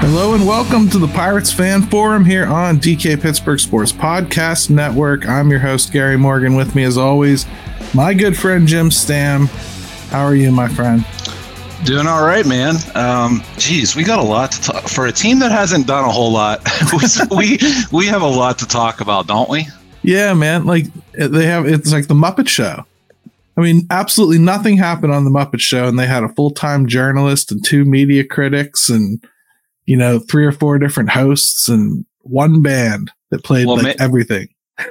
Hello and welcome to the Pirates Fan Forum here on DK Pittsburgh Sports Podcast Network. I'm your host, Gary Morgan. With me, as always, my good friend Jim Stamm. How are you, my friend? Doing all right, man. Um, geez, we got a lot to talk for a team that hasn't done a whole lot. we we have a lot to talk about, don't we? Yeah, man. Like they have, it's like the Muppet Show. I mean, absolutely nothing happened on the Muppet Show, and they had a full time journalist and two media critics, and you know, three or four different hosts and one band that played well, like ma- everything.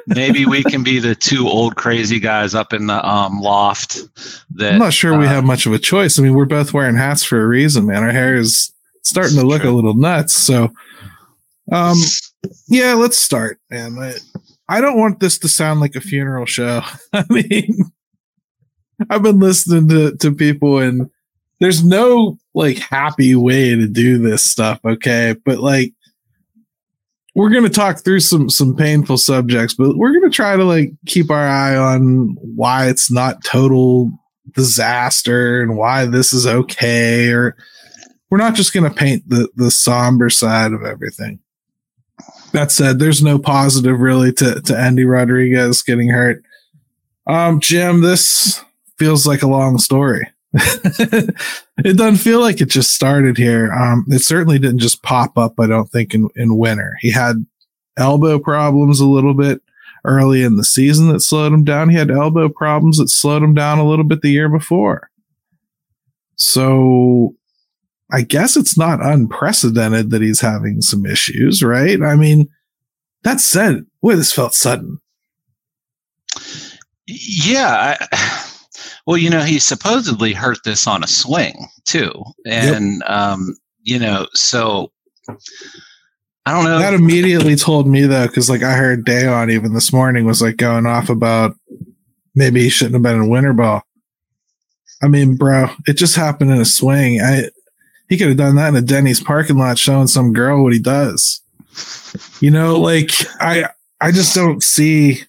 maybe we can be the two old crazy guys up in the um, loft. That I'm not sure uh, we have much of a choice. I mean, we're both wearing hats for a reason, man. Our hair is starting to look true. a little nuts. So, um, yeah, let's start, man. I, I don't want this to sound like a funeral show. I mean, I've been listening to to people and there's no like happy way to do this stuff, okay? But like we're going to talk through some some painful subjects, but we're going to try to like keep our eye on why it's not total disaster and why this is okay or we're not just going to paint the the somber side of everything. That said, there's no positive really to to Endy Rodriguez getting hurt. Um Jim, this feels like a long story. it doesn't feel like it just started here. Um, it certainly didn't just pop up. I don't think in in winter. He had elbow problems a little bit early in the season that slowed him down. He had elbow problems that slowed him down a little bit the year before. So I guess it's not unprecedented that he's having some issues, right? I mean, that said, boy, this felt sudden. Yeah. I, well, you know, he supposedly hurt this on a swing too, and yep. um, you know, so I don't know. That immediately told me though, because like I heard Dayon even this morning was like going off about maybe he shouldn't have been in winter ball. I mean, bro, it just happened in a swing. I he could have done that in a Denny's parking lot showing some girl what he does. You know, like I I just don't see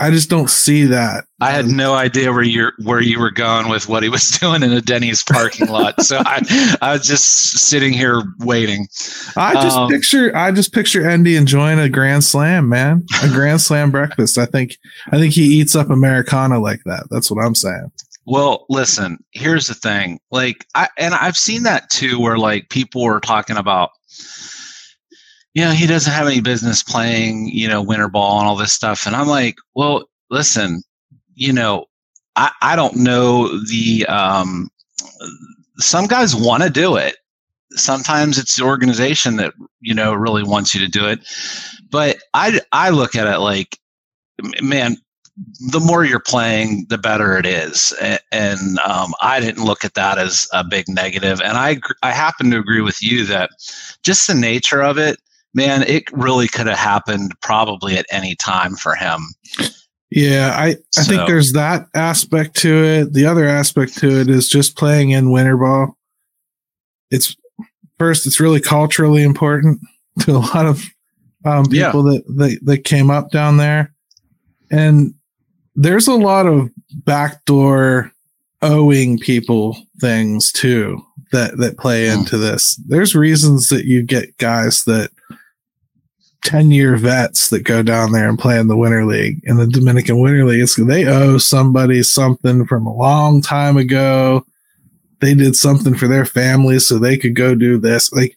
I just don't see that. I had no idea where you where you were going with what he was doing in a Denny's parking lot. So I, I was just sitting here waiting. I just um, picture I just picture Endy enjoying a grand slam, man. A grand slam breakfast. I think I think he eats up Americana like that. That's what I'm saying. Well, listen, here's the thing. Like I and I've seen that too where like people were talking about you know, he doesn't have any business playing, you know, winter ball and all this stuff. And I'm like, well, listen, you know, I, I don't know the, um, some guys want to do it. Sometimes it's the organization that, you know, really wants you to do it. But I, I look at it like, man, the more you're playing, the better it is. And, um, I didn't look at that as a big negative. And I, I happen to agree with you that just the nature of it, man, it really could have happened probably at any time for him. Yeah, I, I so. think there's that aspect to it. The other aspect to it is just playing in winter ball. It's first, it's really culturally important to a lot of um, people yeah. that, that that came up down there, and there's a lot of backdoor owing people things too that that play hmm. into this. There's reasons that you get guys that 10 year vets that go down there and play in the Winter League. In the Dominican Winter League, it's, they owe somebody something from a long time ago. They did something for their family so they could go do this. Like,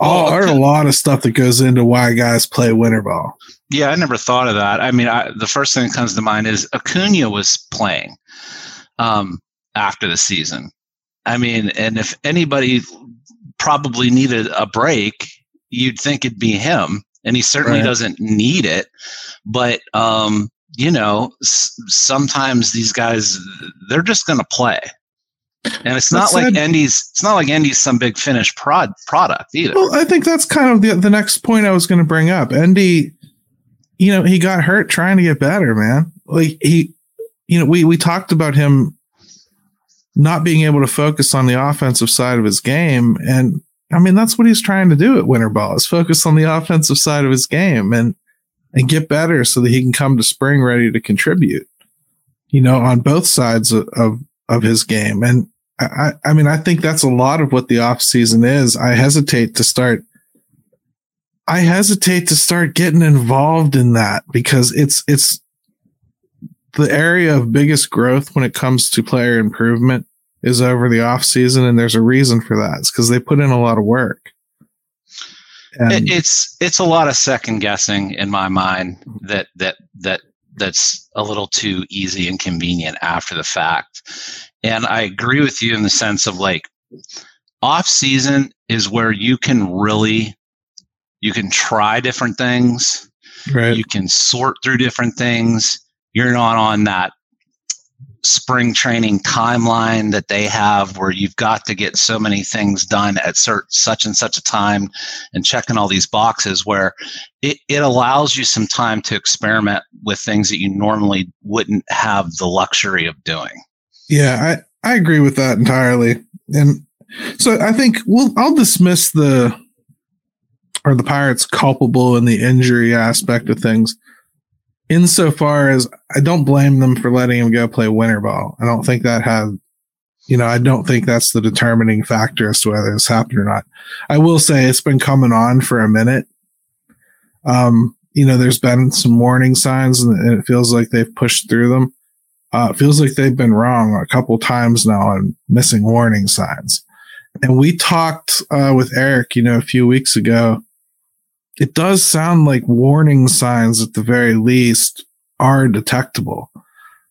all, there's a lot of stuff that goes into why guys play winter ball. Yeah, I never thought of that. I mean, I, the first thing that comes to mind is Acuna was playing um, after the season. I mean, and if anybody probably needed a break, you'd think it'd be him, and he certainly right. doesn't need it. But um, you know, s- sometimes these guys they're just going to play. And it's not like Endy's. It's not like Endy's some big finished prod product either. Well, I think that's kind of the the next point I was going to bring up. Endy, you know, he got hurt trying to get better, man. Like he, you know, we we talked about him not being able to focus on the offensive side of his game, and I mean, that's what he's trying to do at winter ball is focus on the offensive side of his game and and get better so that he can come to spring ready to contribute. You know, on both sides of, of, of his game. And I, I mean, I think that's a lot of what the off season is. I hesitate to start. I hesitate to start getting involved in that because it's it's the area of biggest growth when it comes to player improvement is over the off season, and there's a reason for that. It's because they put in a lot of work. And it's it's a lot of second guessing in my mind that that that that's a little too easy and convenient after the fact. And I agree with you in the sense of like off season is where you can really you can try different things. Right. You can sort through different things. You're not on that spring training timeline that they have where you've got to get so many things done at cert, such and such a time and checking all these boxes where it, it allows you some time to experiment with things that you normally wouldn't have the luxury of doing. Yeah, I, I agree with that entirely. And so I think we'll I'll dismiss the or the Pirates culpable in the injury aspect of things insofar as I don't blame them for letting him go play winter ball. I don't think that had, you know, I don't think that's the determining factor as to whether this happened or not. I will say it's been coming on for a minute. Um, you know, there's been some warning signs and it feels like they've pushed through them. Uh, it feels like they've been wrong a couple times now on missing warning signs. And we talked uh, with Eric, you know, a few weeks ago it does sound like warning signs at the very least are detectable.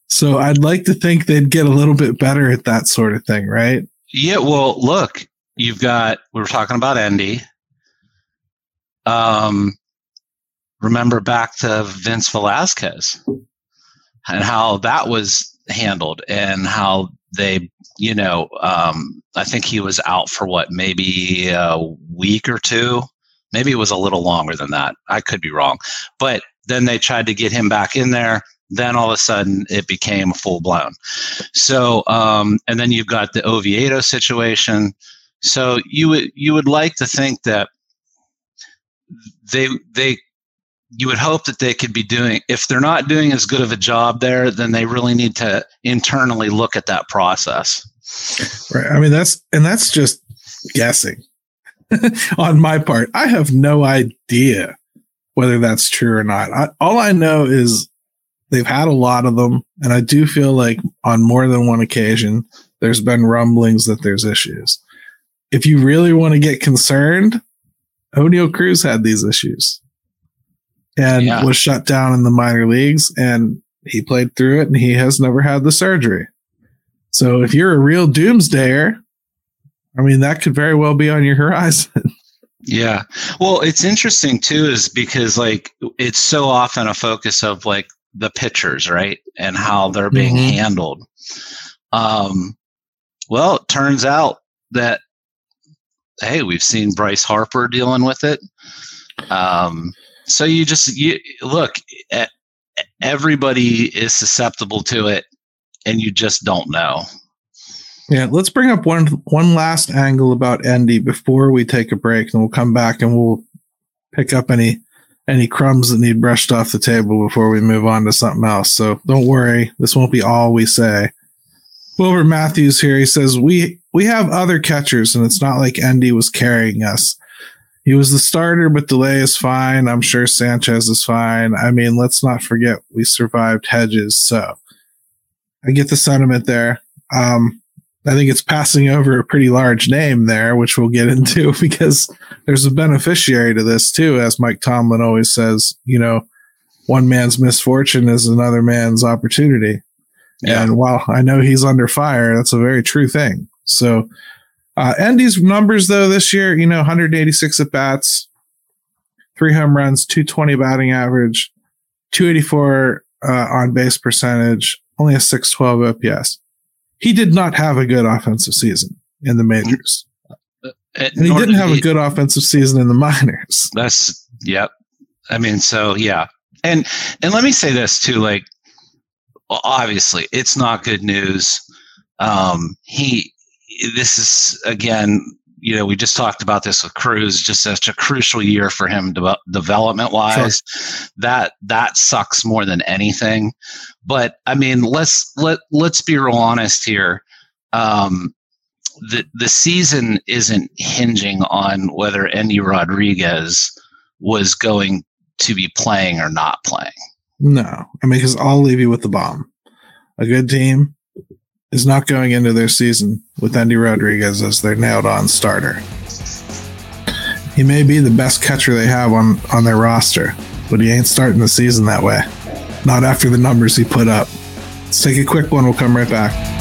So I'd like to think they'd get a little bit better at that sort of thing, right? Yeah, well, look, you've got we were talking about Endy. Um remember back to Vince Velasquez and how that was handled and how they you know um, i think he was out for what maybe a week or two Maybe it was a little longer than that. I could be wrong. But then they tried to get him back in there. Then all of a sudden it became full blown. So, um, and then you've got the Oviedo situation. So you would you would like to think that they they you would hope that they could be doing if they're not doing as good of a job there then they really need to internally look at that process right i mean that's and that's just guessing on my part. I have no idea whether that's true or not. I, all I know is they've had a lot of them, and I do feel like on more than one occasion, there's been rumblings that there's issues. If you really want to get concerned, Oneil Cruz had these issues and yeah. was shut down in the minor leagues, and he played through it, and he has never had the surgery. So if you're a real doomsdayer, I mean, that could very well be on your horizon. yeah. Well, it's interesting too, is because like it's so often a focus of like the pitchers, right? And how they're being mm-hmm. handled. Um, well, it turns out that, hey, we've seen Bryce Harper dealing with it. Um, so you just, you look, at everybody is susceptible to it and you just don't know. Yeah, let's bring up one one last angle about Endy before we take a break, and we'll come back and we'll pick up any any crumbs that need brushed off the table before we move on to something else. So don't worry, this won't be all we say. Wilbur Matthews here, he says we we have other catchers, and it's not like Endy was carrying us. He was the starter, but Delay is fine. I'm sure Sanchez is fine. I mean, let's not forget we survived Hedges, so I get the sentiment there. Um, I think it's passing over a pretty large name there, which we'll get into because there's a beneficiary to this too, as Mike Tomlin always says. You know, one man's misfortune is another man's opportunity. Yeah. And while I know he's under fire, that's a very true thing. So, uh, Endy's numbers though this year, you know, 186 at bats, three home runs, 220 batting average, 284 uh, on base percentage, only a 612 OPS he did not have a good offensive season in the majors. Uh, and he didn't have a good offensive season in the minors. That's yep. I mean, so yeah. And and let me say this too, like obviously it's not good news. Um he this is again, you know, we just talked about this with Cruz, just such a crucial year for him de- development wise. Sure. That that sucks more than anything. But I mean, let's let let's be real honest here. Um, the the season isn't hinging on whether Endy Rodriguez was going to be playing or not playing. No, I mean, because I'll leave you with the bomb. A good team is not going into their season with Endy Rodriguez as their nailed on starter. He may be the best catcher they have on, on their roster, but he ain't starting the season that way. Not after the numbers he put up. Let's take a quick one. We'll come right back.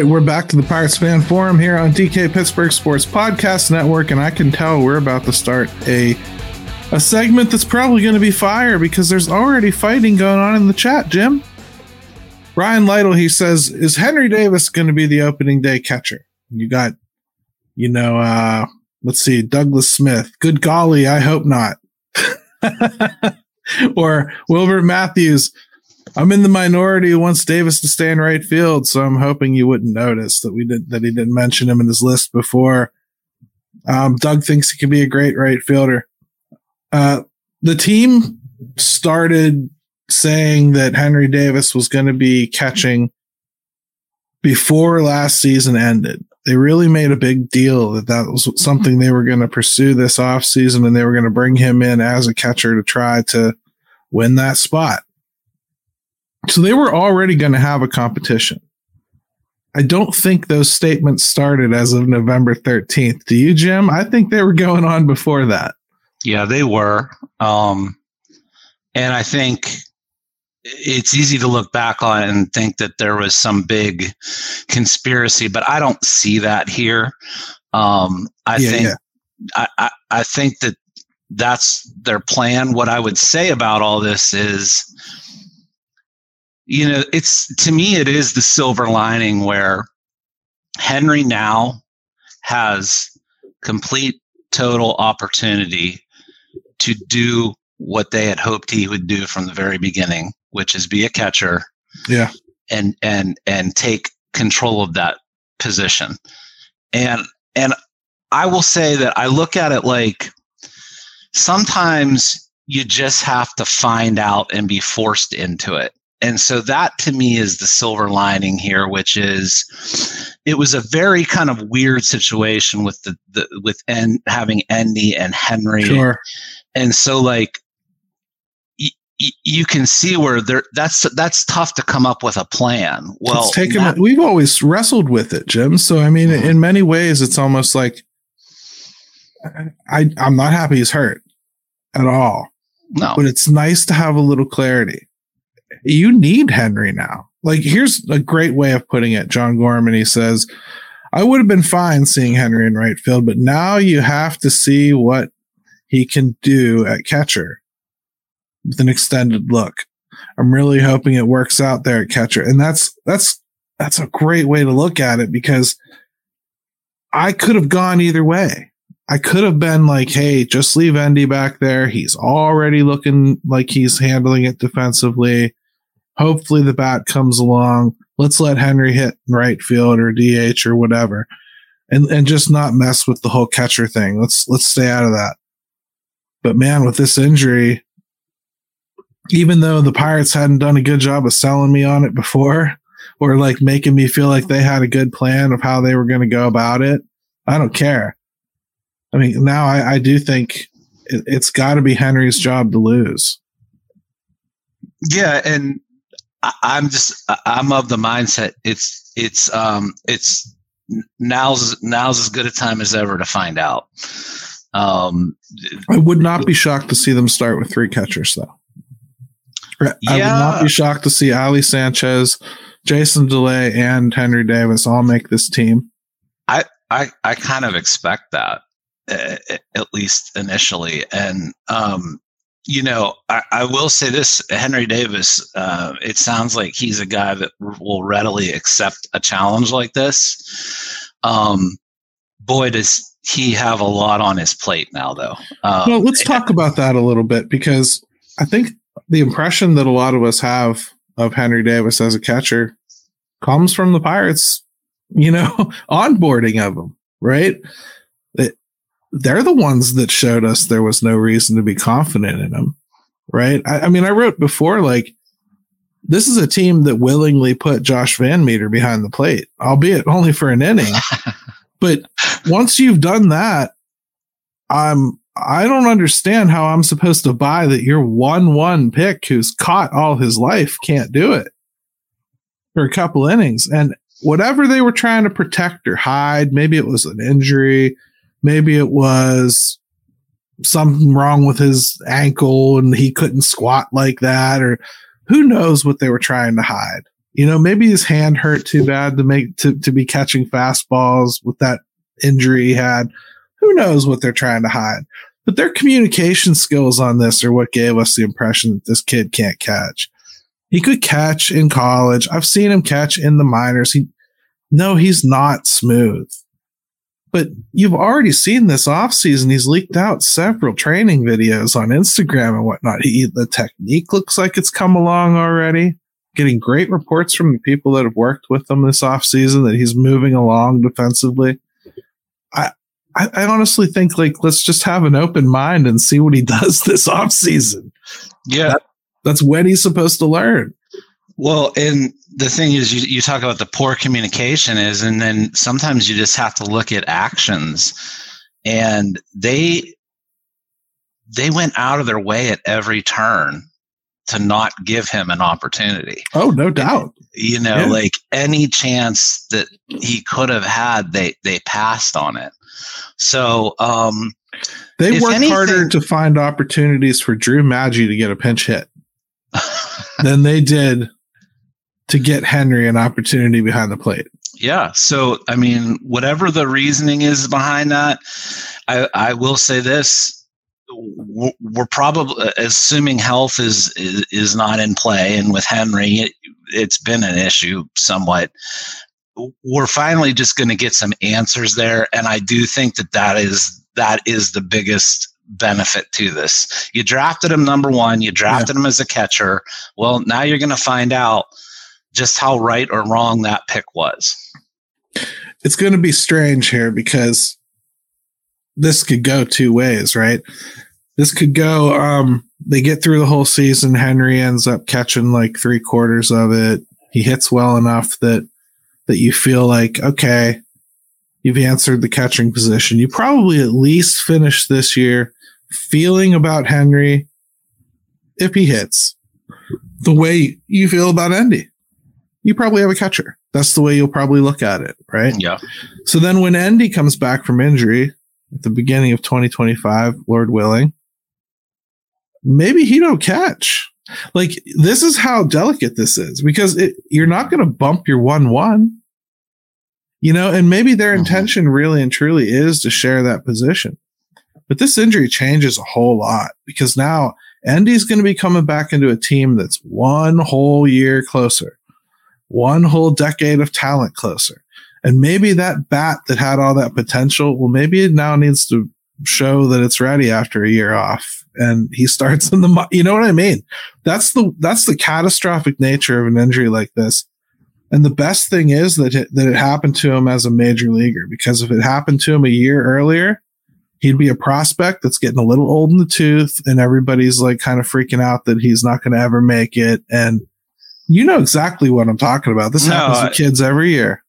Right, we're back to the Pirates Fan Forum here on DK Pittsburgh Sports Podcast Network, and I can tell we're about to start a a segment that's probably going to be fire because there's already fighting going on in the chat. Jim, Ryan Lytle, he says, is Henry Davis going to be the opening day catcher? You got, you know, uh, let's see, Douglas Smith. Good golly, I hope not. or Wilbert Matthews I'm in the minority who wants Davis to stay in right field, so I'm hoping you wouldn't notice that we did that he didn't mention him in his list before. Um, Doug thinks he can be a great right fielder. Uh, the team started saying that Henry Davis was going to be catching before last season ended. They really made a big deal that that was something they were going to pursue this offseason and they were going to bring him in as a catcher to try to win that spot. So they were already going to have a competition. I don't think those statements started as of November 13th. Do you, Jim? I think they were going on before that. Yeah, they were. Um, and I think it's easy to look back on and think that there was some big conspiracy, but I don't see that here. Um, I yeah, think yeah. I, I, I think that that's their plan. What I would say about all this is you know, it's to me, it is the silver lining where Henry now has complete, total opportunity to do what they had hoped he would do from the very beginning, which is be a catcher. Yeah. And and and take control of that position. And and I will say that I look at it like sometimes you just have to find out and be forced into it and so that to me is the silver lining here which is it was a very kind of weird situation with the, the with en, having Endy and Henry sure. and so like you can see where there that's that's tough to come up with a plan. Well, it's taken that, we've always wrestled with it, Jim. So I mean, mm-hmm. in many ways, it's almost like I I'm not happy he's hurt at all. No, but it's nice to have a little clarity you need Henry now. Like, here's a great way of putting it. John Gorman, he says, I would have been fine seeing Henry in right field, but now you have to see what he can do at catcher with an extended look. I'm really hoping it works out there at catcher. And that's, that's, that's a great way to look at it because I could have gone either way. I could have been like, hey, just leave Endy back there. He's already looking like he's handling it defensively. Hopefully the bat comes along. Let's let Henry hit right field or DH or whatever. And and just not mess with the whole catcher thing. Let's let's stay out of that. But man, with this injury, even though the Pirates hadn't done a good job of selling me on it before, or like making me feel like they had a good plan of how they were going to go about it, I don't care. I mean, now I, I do think it, it's got to be Henry's job to lose. Yeah, and I'm just I'm of the mindset it's it's um it's now's now's as good a time as ever to find out. Um, I would not be shocked to see them start with three catchers though. I would not be shocked to see Ali Sanchez, Jason Delay, and Henry Davis all make this team. I I, I kind of expect that uh, at least initially, and um, you know, I, I, will say this: Henry Davis. Uh, it sounds like he's a guy that will readily accept a challenge like this. Um, boy, does he have a lot on his plate now, though. Um, well, let's talk about that a little bit because I think the impression that a lot of us have of Henry Davis as a catcher comes from the Pirates, you know, onboarding of him, right? They're the ones that showed us there was no reason to be confident in them, right? I, I mean, I wrote before, like, this is a team that willingly put Josh VanMeter behind the plate, albeit only for an inning. but once you've done that, I'm I don't understand how I'm supposed to buy that your one one pick who's caught all his life can't do it for a couple innings. And whatever they were trying to protect or hide, maybe it was an injury, maybe it was something wrong with his ankle and he couldn't squat like that, or who knows what they were trying to hide. You know, maybe his hand hurt too bad to make to, to be catching fastballs with that injury he had. Who knows what they're trying to hide? But their communication skills on this are what gave us the impression that this kid can't catch. He could catch in college. I've seen him catch in the minors. He no, he's not smooth. But you've already seen this offseason. He's leaked out several training videos on Instagram and whatnot. He, the technique looks like it's come along already. Getting great reports from the people that have worked with him this offseason that he's moving along defensively. I, I, I honestly think like let's just have an open mind and see what he does this offseason. Yeah. That, that's when he's supposed to learn. Well, and the thing is, you, you talk about the poor communication is, and then sometimes you just have to look at actions, and they they went out of their way at every turn to not give him an opportunity. Oh, no doubt. You know, yeah. like any chance that he could have had, they they passed on it. So um, they worked anything, harder to find opportunities for Drew Maggi to get a pinch hit than they did to get Henry an opportunity behind the plate. Yeah. So, I mean, whatever the reasoning is behind that, I, I will say this. We're probably assuming health is, is, is not in play, and with Henry, it, it's been an issue somewhat. We're finally just going to get some answers there, and I do think that that is that is the biggest benefit to this. You drafted him number one, you drafted yeah. him as a catcher. Well, now you're going to find out just how right or wrong that pick was. It's going to be strange here because this could go two ways, right? This could go, um, they get through the whole season. Henry ends up catching like three quarters of it. He hits well enough that, that you feel like, okay, you've answered the catching position. You probably at least finish this year feeling about Henry if he hits the way you feel about Endy you probably have a catcher. That's the way you'll probably look at it, right? Yeah. So then when Endy comes back from injury at the beginning of 2025, Lord willing, maybe he don't catch. Like this is how delicate this is because it, you're not going to bump your one one. You know, and maybe their mm-hmm. intention really and truly is to share that position. But this injury changes a whole lot because now Endy's going to be coming back into a team that's one whole year closer one whole decade of talent closer. And maybe that bat that had all that potential, well, maybe it now needs to show that it's ready after a year off. And he starts in the, you know what I mean? That's the, that's the catastrophic nature of an injury like this. And the best thing is that it, that it happened to him as a major leaguer, because if it happened to him a year earlier, he'd be a prospect that's getting a little old in the tooth and everybody's like kind of freaking out that he's not going to ever make it. And you know exactly what I'm talking about. This no, happens to kids every year.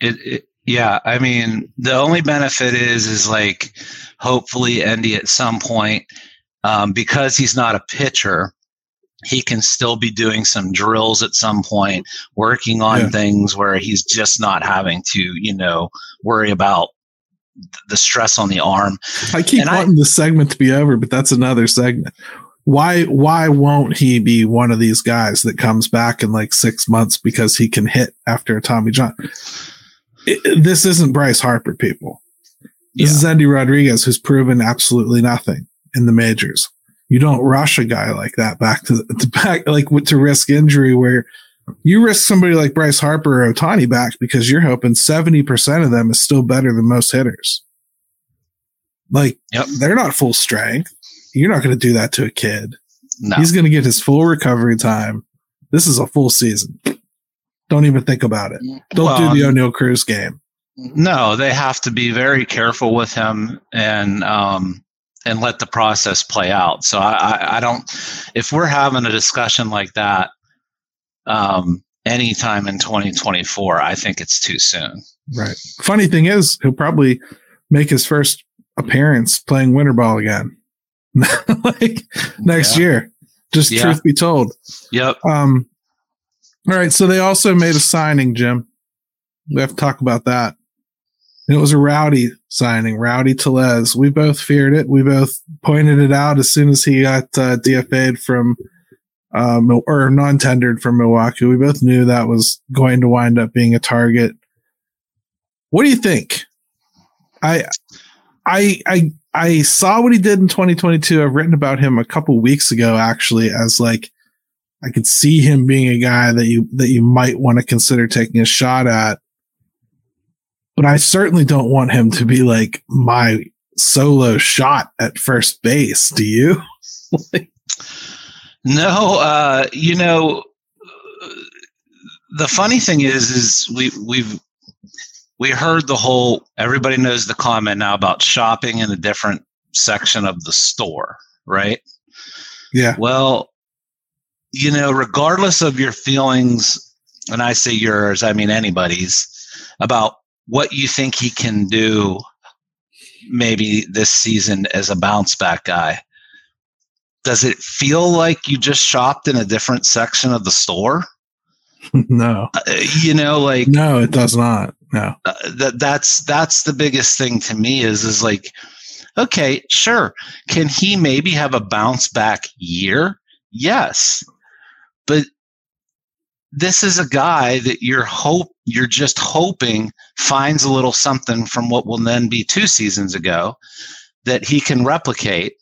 It, it, yeah, I mean, the only benefit is is like hopefully Endy at some point, um, because he's not a pitcher, he can still be doing some drills at some point, working on yeah. things where he's just not having to, you know, worry about the stress on the arm. I keep and wanting I, this segment to be over, but that's another segment. Why why won't he be one of these guys that comes back in like six months because he can hit after a Tommy John? It, this isn't Bryce Harper, people. This yeah. is Endy Rodriguez, who's proven absolutely nothing in the majors. You don't rush a guy like that back to, to back, like to risk injury where you risk somebody like Bryce Harper or Ohtani back because you're hoping 70% of them is still better than most hitters. Like, yep. they're not full strength. You're not going to do that to a kid. No. He's going to get his full recovery time. This is a full season. Don't even think about it. Don't well, do the Oneil Cruz game. No, they have to be very careful with him and um, and let the process play out. So I, I, I don't. If we're having a discussion like that, um, anytime in 2024, I think it's too soon. Right. Funny thing is, he'll probably make his first appearance playing winter ball again, like next yeah. year. Just yeah. truth be told. Yep. Um. All right. So they also made a signing, Jim. We have to talk about that. And it was a rowdy signing, Rowdy Tellez. We both feared it. We both pointed it out as soon as he got uh, DFA'd from um, or non-tendered from Milwaukee. We both knew that was going to wind up being a target. What do you think? I, I, I, I saw what he did in 2022. I've written about him a couple weeks ago, actually, as like I could see him being a guy that you that you might want to consider taking a shot at. But I certainly don't want him to be like my solo shot at first base. Do you? No, uh, you know, the funny thing is, is we we've we heard the whole. Everybody knows the comment now about shopping in a different section of the store, right? Yeah. Well, you know, regardless of your feelings, and I say yours, I mean anybody's, about what you think he can do maybe this season as a bounce back guy does it feel like you just shopped in a different section of the store? no. Uh, you know, like no, it does not. No. Uh, that that's that's the biggest thing to me is is like, okay, sure, can he maybe have a bounce back year? Yes, but this is a guy that you're hope you're just hoping finds a little something from what will then be two seasons ago that he can replicate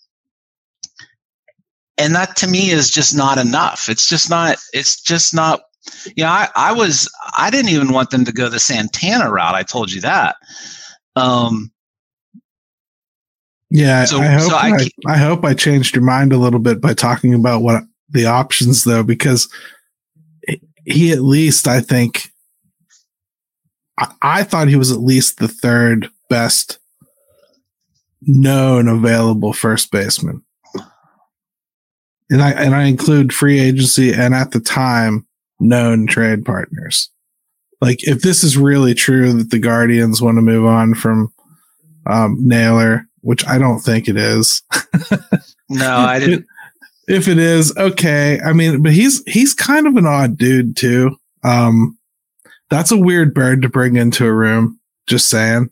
and that to me is just not enough. It's just not. It's just not. You know, I, I was. I didn't even want them to go the Santana route. I told you that. Um. Yeah, so, I hope so I, I, I hope I changed your mind a little bit by talking about what the options though, because he at least I think I, I thought he was at least the third best known available first baseman and I and I include free agency and at the time known trade partners. Like if this is really true that the Guardians want to move on from um, Naylor, which I don't think it is. no, I didn't. if it is, okay. I mean, but he's he's kind of an odd dude too. Um, that's a weird bird to bring into a room. Just saying,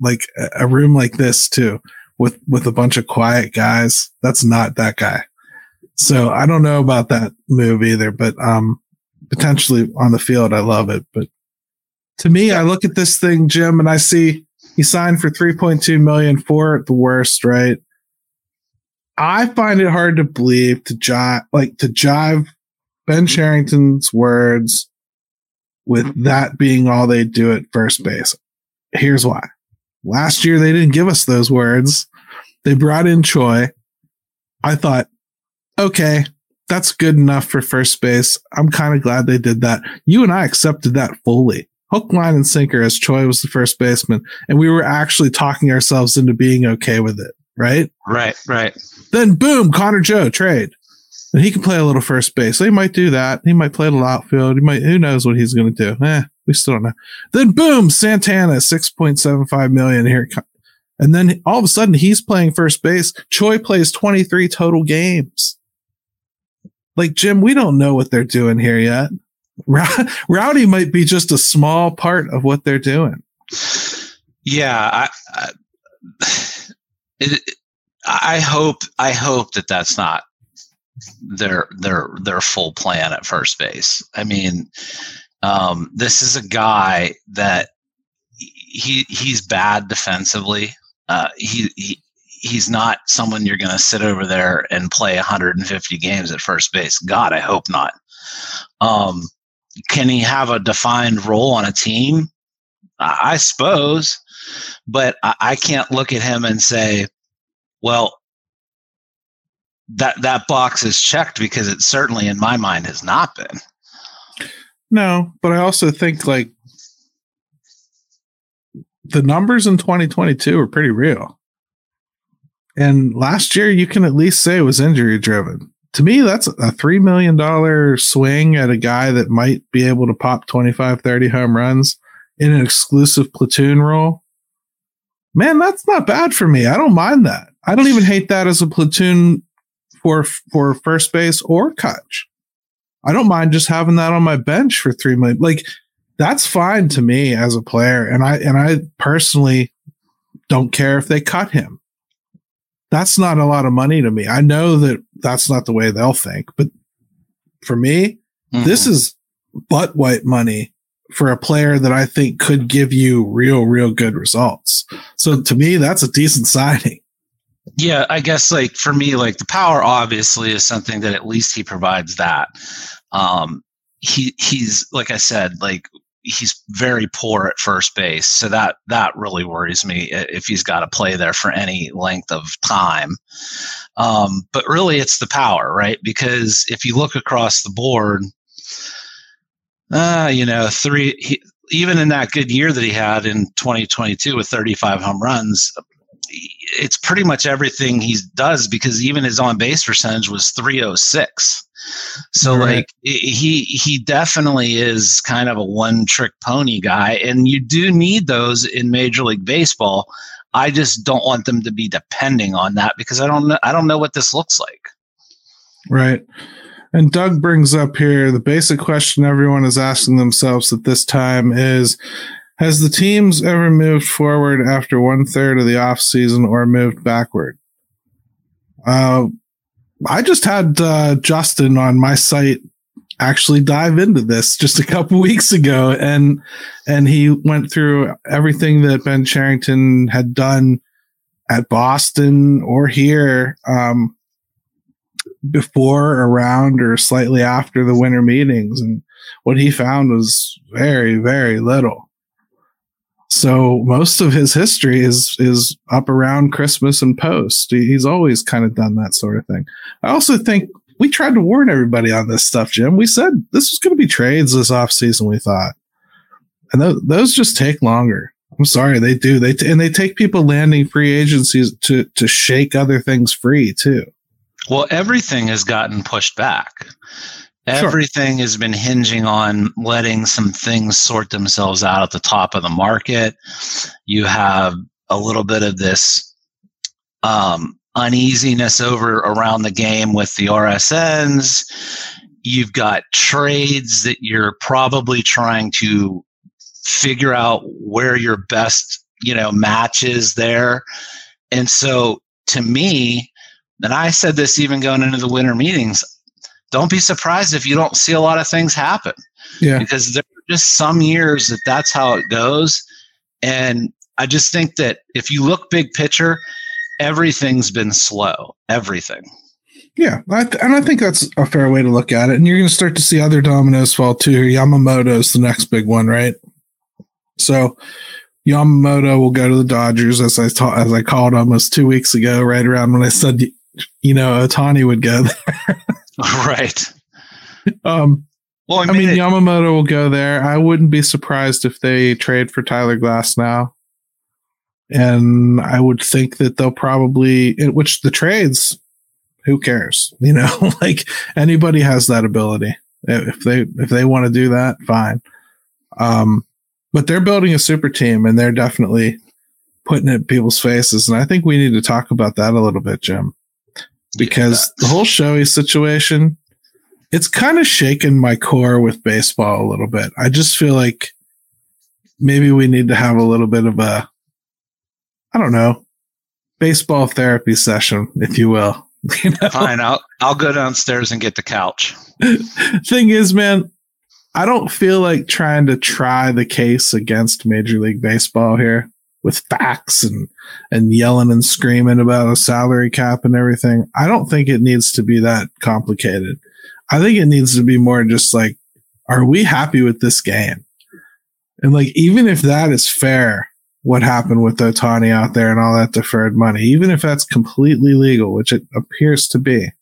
like a room like this too, with with a bunch of quiet guys. That's not that guy. So I don't know about that move either, but um, potentially on the field, I love it. But to me, I look at this thing, Jim, and I see he signed for 3.2 million for the worst, right? I find it hard to believe to jive, like to jive Ben Cherington's words with that being all they do at first base. Here's why. Last year, they didn't give us those words. They brought in Choi. I thought, okay, that's good enough for first base. I'm kind of glad they did that. You and I accepted that fully. Hook, line, and sinker as Choi was the first baseman. And we were actually talking ourselves into being okay with it, right? Right, right. Then boom, Connor Joe trade. And he can play a little first base. So he might do that. He might play a little outfield. He might, who knows what he's going to do? Eh, we still don't know. Then boom, Santana, 6.75 million here. And then all of a sudden he's playing first base. Choi plays 23 total games. Like Jim, we don't know what they're doing here yet. Rowdy might be just a small part of what they're doing. Yeah, I, I, it, I hope I hope that that's not their their their full plan at first base. I mean, um, this is a guy that he he's bad defensively. Uh, he, he he's not someone you're going to sit over there and play 150 games at first base. God, I hope not. Um, can he have a defined role on a team? I suppose, but I can't look at him and say, well, that that box is checked because it certainly in my mind has not been. No, but I also think like the numbers in 2022 are pretty real. And last year you can at least say it was injury driven. To me, that's a $3 million swing at a guy that might be able to pop 25, 30 home runs in an exclusive platoon role. Man, that's not bad for me. I don't mind that. I don't even hate that as a platoon for for first base or catch. I don't mind just having that on my bench for three million. Like that's fine to me as a player, and I and I personally don't care if they cut him. That's not a lot of money to me. I know that that's not the way they'll think, but for me, mm-hmm. this is butt white money for a player that I think could give you real, real good results. So to me, that's a decent signing. Yeah, I guess like for me, like the power obviously is something that at least he provides that. Um, he he's like I said, like he's very poor at first base, so that that really worries me if he's got to play there for any length of time. Um, but really, it's the power, right? Because if you look across the board, uh, you know, three. He, even in that good year that he had in 2022 with 35 home runs, it's pretty much everything he does because even his on base percentage was 306. So right. like he he definitely is kind of a one trick pony guy and you do need those in major league baseball. I just don't want them to be depending on that because I don't know I don't know what this looks like. Right. And Doug brings up here the basic question everyone is asking themselves at this time is has the teams ever moved forward after one third of the off season or moved backward? Uh, I just had uh, Justin on my site actually dive into this just a couple weeks ago, and and he went through everything that Ben Cherington had done at Boston or here um, before, around, or slightly after the winter meetings, and what he found was very, very little. So most of his history is is up around Christmas and post. He's always kind of done that sort of thing. I also think we tried to warn everybody on this stuff, Jim. We said this was going to be trades this off season. We thought, and th- those just take longer. I'm sorry, they do. They t- and they take people landing free agencies to to shake other things free too. Well, everything has gotten pushed back. Everything sure. has been hinging on letting some things sort themselves out at the top of the market. You have a little bit of this um, uneasiness over around the game with the RSNs. You've got trades that you're probably trying to figure out where your best, you know, match is there. And so to me, and I said this even going into the winter meetings, don't be surprised if you don't see a lot of things happen. Yeah. Because there are just some years that that's how it goes. And I just think that if you look big picture, everything's been slow. Everything. Yeah, I th- and I think that's a fair way to look at it. And you're going to start to see other dominoes fall too. Yamamoto's the next big one, right? So Yamamoto will go to the Dodgers, as I ta- as I called almost two weeks ago, right around when I said, you know, Ohtani would go there. right. Um, well, I mean, I mean it, Yamamoto will go there. I wouldn't be surprised if they trade for Tyler Glasnow. And I would think that they'll probably, which the trades, who cares? You know, like anybody has that ability. If they if they want to do that, fine. Um, but they're building a super team, and they're definitely putting it in people's faces. And I think we need to talk about that a little bit, Jim because yeah. the whole Shohei situation, it's kind of shaken my core with baseball a little bit. I just feel like maybe we need to have a little bit of a, I don't know, baseball therapy session, if you will. You know? Fine, I'll I'll go downstairs and get the couch. Thing is, man, I don't feel like trying to try the case against Major League Baseball here with facts and and yelling and screaming about a salary cap and everything. I don't think it needs to be that complicated. I think it needs to be more just like, are we happy with this game? And like, even if that is fair, what happened with Ohtani out there and all that deferred money, even if that's completely legal, which it appears to be,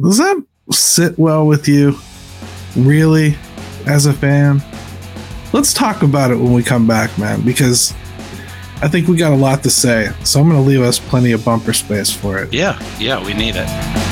does that sit well with you? Really, as a fan? Let's talk about it when we come back, man, because I think we got a lot to say. So I'm going to leave us plenty of bumper space for it. Yeah, yeah, we need it.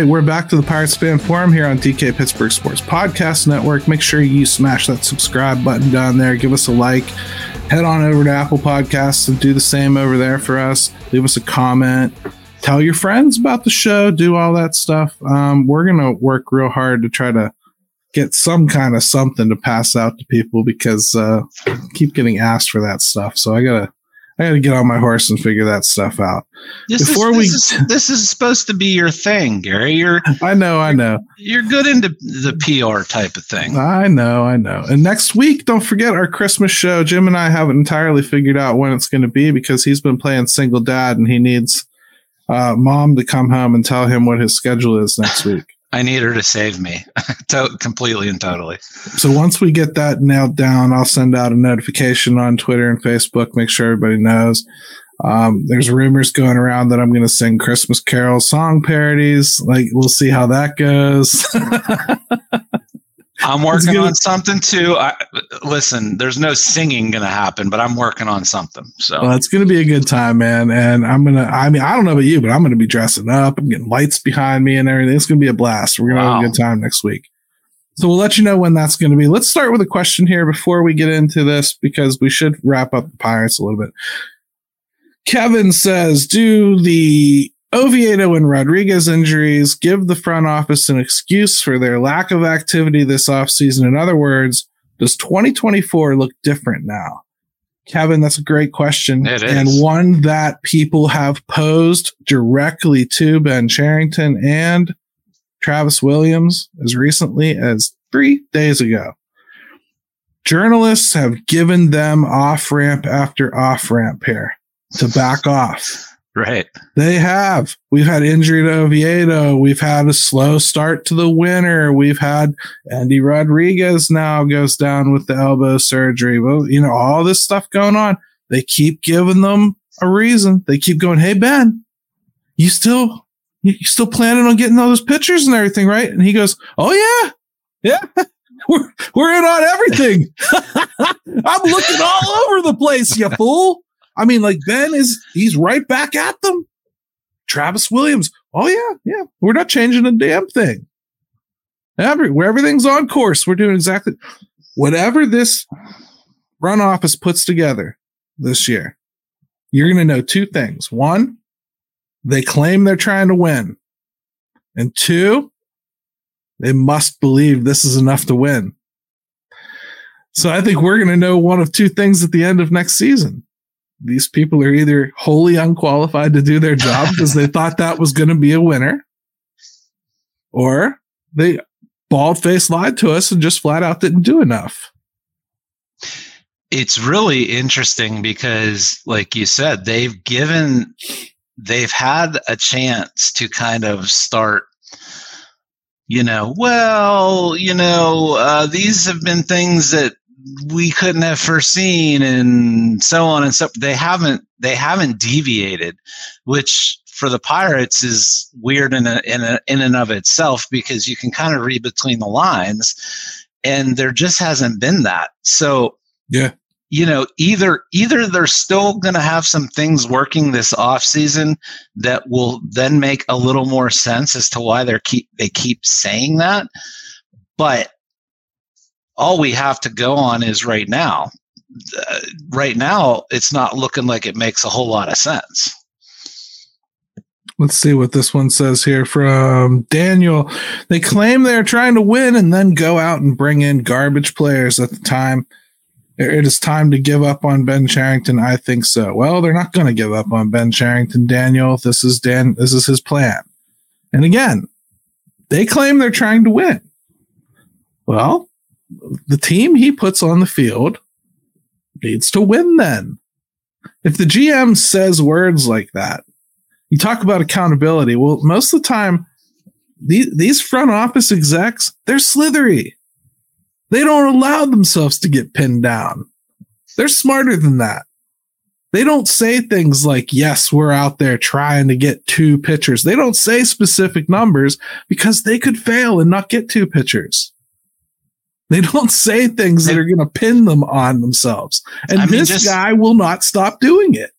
Right, we're back to the Pirates Fan Forum here on DK Pittsburgh Sports Podcast Network. Make sure you smash that subscribe button down there. Give us a like. Head on over to Apple Podcasts and do the same over there for us. Leave us a comment. Tell your friends about the show. Do all that stuff. Um, we're gonna work real hard to try to get some kind of something to pass out to people because uh, I keep getting asked for that stuff. So I gotta I got to get on my horse and figure that stuff out. This Before is, we, this is, this is supposed to be your thing, Gary. You're. I know. I know. You're good into the PR type of thing. I know. I know. And next week, don't forget our Christmas show. Jim and I haven't entirely figured out when it's going to be because he's been playing single dad and he needs uh, mom to come home and tell him what his schedule is next week. I need her to save me to- completely and totally. So once we get that nailed down, I'll send out a notification on Twitter and Facebook, make sure everybody knows. Um, there's rumors going around that I'm going to sing Christmas Carol song parodies. Like, we'll see how that goes. I'm working on something too. I, listen, there's no singing going to happen, but I'm working on something. So well, it's going to be a good time, man. And I'm going to, I mean, I don't know about you, but I'm going to be dressing up. I'm getting lights behind me and everything. It's going to be a blast. We're going to wow. have a good time next week. So we'll let you know when that's going to be. Let's start with a question here before we get into this because we should wrap up the Pirates a little bit. Kevin says, do the Oviedo and Rodriguez injuries give the front office an excuse for their lack of activity this offseason. In other words, does 2024 look different now? Kevin, that's a great question. and one that people have posed directly to Ben Cherington and Travis Williams as recently as three days ago. Journalists have given them off ramp after off ramp here to back off. Right. They have. We've had injury to Oviedo. We've had a slow start to the winter. We've had Endy Rodriguez now goes down with the elbow surgery. Well, you know, all this stuff going on. They keep giving them a reason. They keep going, Hey, Ben, you still, you still planning on getting all those pictures and everything, right? And he goes, Oh yeah. Yeah. We're, we're in on everything. I'm looking all over the place, you fool. I mean, like Ben is he's right back at them. Travis Williams. Oh yeah, yeah. We're not changing a damn thing. Every where everything's on course, we're doing exactly whatever this run office puts together this year. You're going to know two things. One, they claim they're trying to win. And two, they must believe this is enough to win. So I think we're going to know one of two things at the end of next season these people are either wholly unqualified to do their job because they thought that was going to be a winner, or they bald faced lied to us and just flat out didn't do enough. It's really interesting because, like you said, they've given, they've had a chance to kind of start you know, well, you know, uh, these have been things that we couldn't have foreseen and so on and so they haven't they haven't deviated which for the pirates is weird in a, in a, in and of itself because you can kind of read between the lines and there just hasn't been that. So yeah. you know either either they're still going to have some things working this off season that will then make a little more sense as to why they're keep they keep saying that but all we have to go on is right now. Uh, right now, it's not looking like it makes a whole lot of sense. Let's see what this one says here from Daniel. They claim they're trying to win and then go out and bring in garbage players at the time. It is time to give up on Ben Cherington. I think so. Well, they're not going to give up on Ben Cherington, Daniel. This is Dan. This is his plan. And again, they claim they're trying to win. Well, the team he puts on the field needs to win then. If the GM says words like that, you talk about accountability. Well, most of the time, these, these front office execs, they're slithery. They don't allow themselves to get pinned down. They're smarter than that. They don't say things like, yes, we're out there trying to get two pitchers. They don't say specific numbers because they could fail and not get two pitchers. They don't say things that are going to pin them on themselves. And I mean, this just, guy will not stop doing it.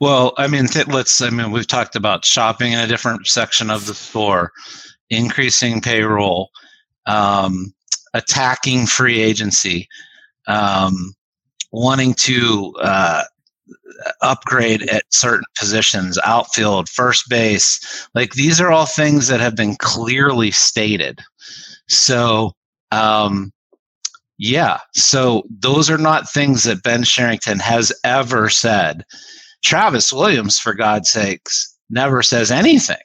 Well, I mean, th- let's, I mean, we've talked about shopping in a different section of the store, increasing payroll, um, attacking free agency, um, wanting to uh, upgrade at certain positions, outfield, first base. Like these are all things that have been clearly stated. So, um, yeah. So those are not things that Ben Cherington has ever said. Travis Williams, for God's sakes, never says anything,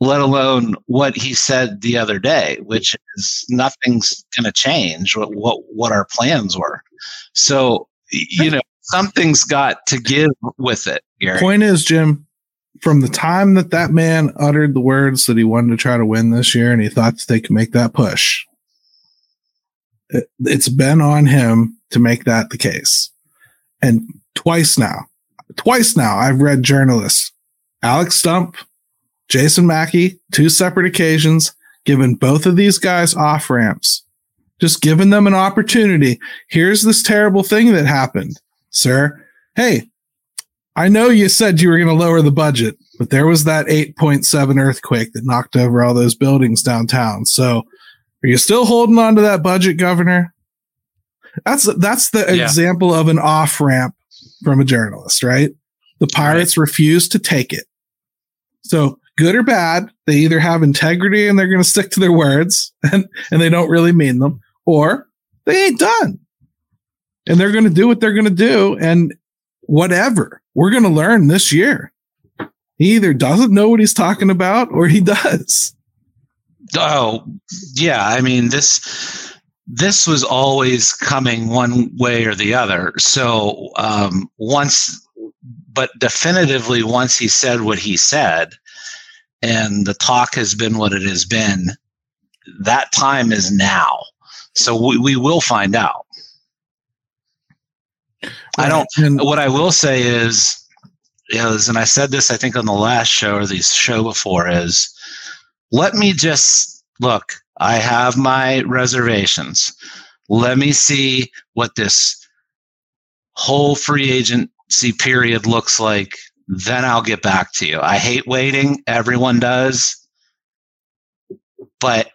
let alone what he said the other day, which is nothing's going to change what, what, what our plans were. So, you know, something's got to give with it. Point is, Jim, from the time that that man uttered the words that he wanted to try to win this year and he thought that they could make that push, it's been on him to make that the case. And twice now, twice now, I've read journalists, Alex Stumpf, Jason Mackey, two separate occasions, given both of these guys off ramps, just giving them an opportunity. Here's this terrible thing that happened, sir. Hey, I know you said you were going to lower the budget, but there was that 8.7 earthquake that knocked over all those buildings downtown. So are you still holding on to that budget, Governor? That's that's the yeah. example of an off ramp from a journalist, right? The pirates right. refuse to take it. So good or bad, they either have integrity and they're going to stick to their words and, and they don't really mean them, or they ain't done. And they're going to do what they're going to do. And whatever, we're going to learn this year. He either doesn't know what he's talking about or he does. Oh, yeah. I mean, this this was always coming one way or the other. So um, once, but definitively, once he said what he said, and the talk has been what it has been, that time is now. So we, we will find out. I don't. What I will say is, is, and I said this I think on the last show or the show before is let me just look, I have my reservations. Let me see what this whole free agency period looks like. Then I'll get back to you. I hate waiting. Everyone does. But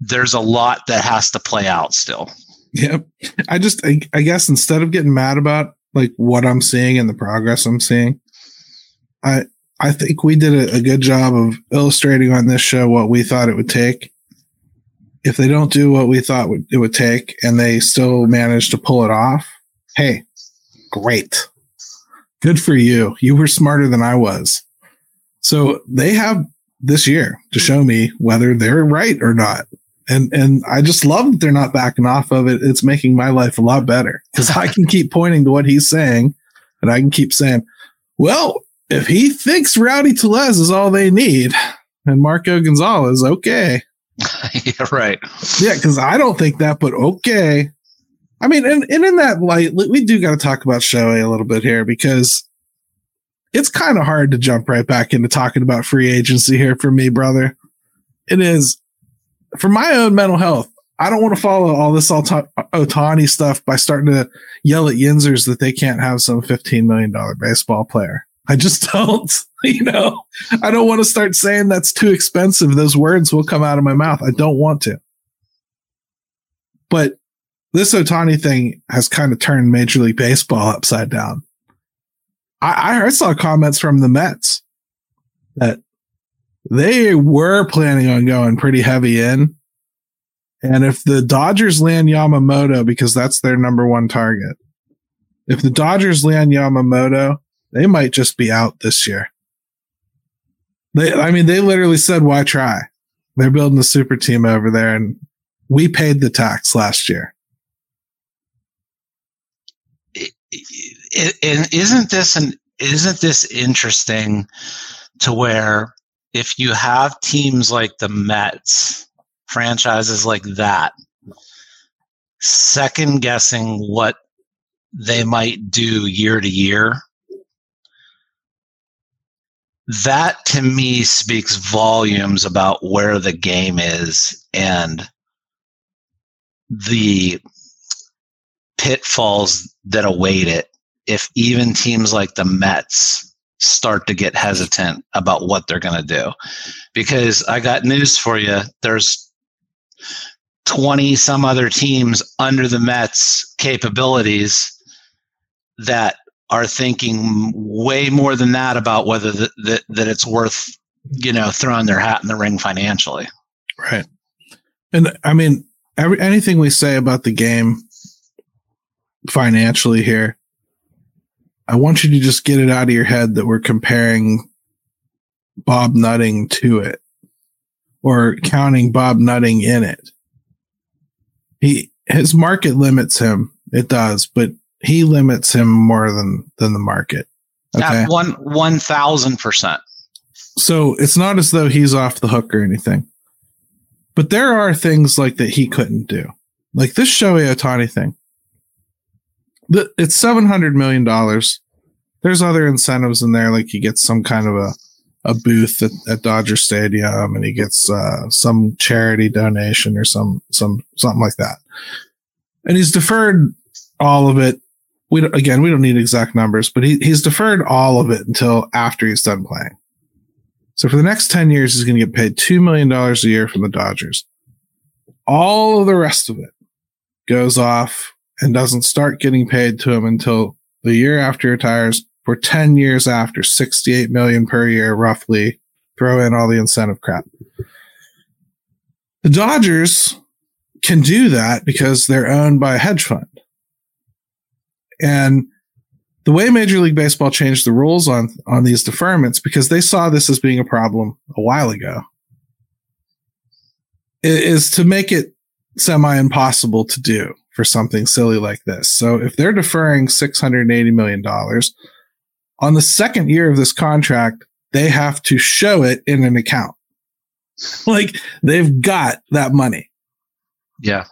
there's a lot that has to play out still. Yep. I just, I, I guess instead of getting mad about like what I'm seeing and the progress I'm seeing, I, I think we did a, a, good job of illustrating on this show what we thought it would take. If they don't do what we thought it would take and they still manage to pull it off, hey, great. Good for you. You were smarter than I was. So they have this year to show me whether they're right or not. And and I just love that they're not backing off of it. It's making my life a lot better because I can keep pointing to what he's saying and I can keep saying, well, if he thinks Rowdy Tellez is all they need and Marco Gonzalez, okay. yeah, right. Yeah, because I don't think that, but okay. I mean, and, and in that light, we do got to talk about Shohei a little bit here because it's kind of hard to jump right back into talking about free agency here for me, brother. It is for my own mental health. I don't want to follow all this Ohtani stuff by starting to yell at Yinzers that they can't have some $15 million baseball player. I just don't, you know, I don't want to start saying that's too expensive. Those words will come out of my mouth. I don't want to. But this Ohtani thing has kind of turned Major League Baseball upside down. I, I saw comments from the Mets that they were planning on going pretty heavy in. And if the Dodgers land Yamamoto, because that's their number one target, if the Dodgers land Yamamoto, they might just be out this year. They, I mean, they literally said, why try? They're building a super team over there and we paid the tax last year. And isn't this an isn't this interesting to where if you have teams like the Mets, franchises like that, second guessing what they might do year to year, that to me speaks volumes about where the game is and the pitfalls that await it if even teams like the Mets start to get hesitant about what they're going to do. Because I got news for you. There's 20 some other teams under the Mets capabilities that are thinking way more than that about whether that, that, that it's worth, you know, throwing their hat in the ring financially. Right. And I mean, every, anything we say about the game financially here I want you to just get it out of your head that we're comparing Bob Nutting to it or counting Bob Nutting in it. He his market limits him. It does, but he limits him more than than the market. Okay. one one thousand percent. So it's not as though he's off the hook or anything. But there are things like that he couldn't do. Like this Shohei Ohtani thing the, it's seven hundred million dollars. There's other incentives in there, like he gets some kind of a a booth at, at Dodger Stadium, and he gets uh, some charity donation or some some something like that. And he's deferred all of it. We don't, again, we don't need exact numbers, but he, he's deferred all of it until after he's done playing. So for the next ten years, he's going to get paid two million dollars a year from the Dodgers. All of the rest of it goes off and doesn't start getting paid to him until the year after he retires for 10 years after 68 million per year roughly throw in all the incentive crap the dodgers can do that because they're owned by a hedge fund and the way major league baseball changed the rules on on these deferments because they saw this as being a problem a while ago is to make it semi impossible to do for something silly like this. So if they're deferring $680 million on the second year of this contract, they have to show it in an account. like they've got that money. Yeah.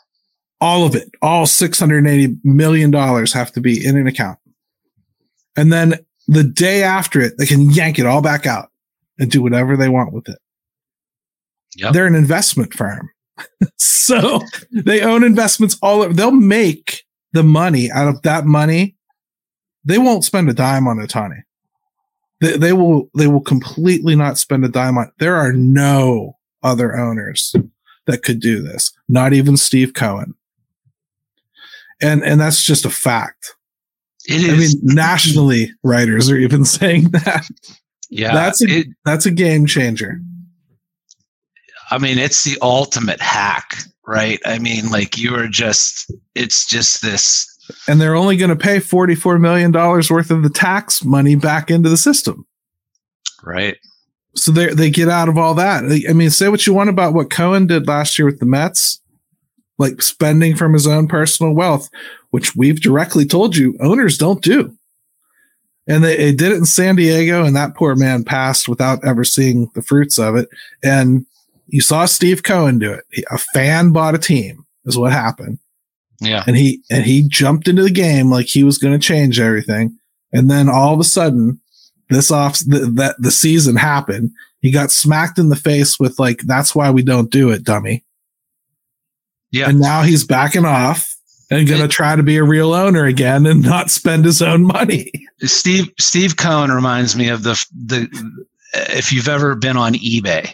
All of it, all $680 million have to be in an account. And then the day after it, they can yank it all back out and do whatever they want with it. Yep. They're an investment firm. so they own investments all over. They'll make the money out of that money. They won't spend a dime on Ohtani. They, they will, they will completely not spend a dime on, there are no other owners that could do this. Not even Steve Cohen. And, and that's just a fact. It is. I mean, nationally, writers are even saying that. Yeah. That's a, it, that's a game changer. I mean, it's the ultimate hack, right? I mean, like you are just, it's just this. And they're only going to pay $44 million worth of the tax money back into the system. Right. So they they get out of all that. I mean, say what you want about what Cohen did last year with the Mets, like spending from his own personal wealth, which we've directly told you owners don't do. And they, they did it in San Diego, and that poor man passed without ever seeing the fruits of it. And you saw Steve Cohen do it. A fan bought a team is what happened. Yeah. And he and he jumped into the game like he was going to change everything. And then all of a sudden, this off the, that the season happened. He got smacked in the face with like, "That's why we don't do it, dummy." Yeah. And now he's backing off and going to try to be a real owner again and not spend his own money. Steve Steve Cohen reminds me of the the if you've ever been on eBay,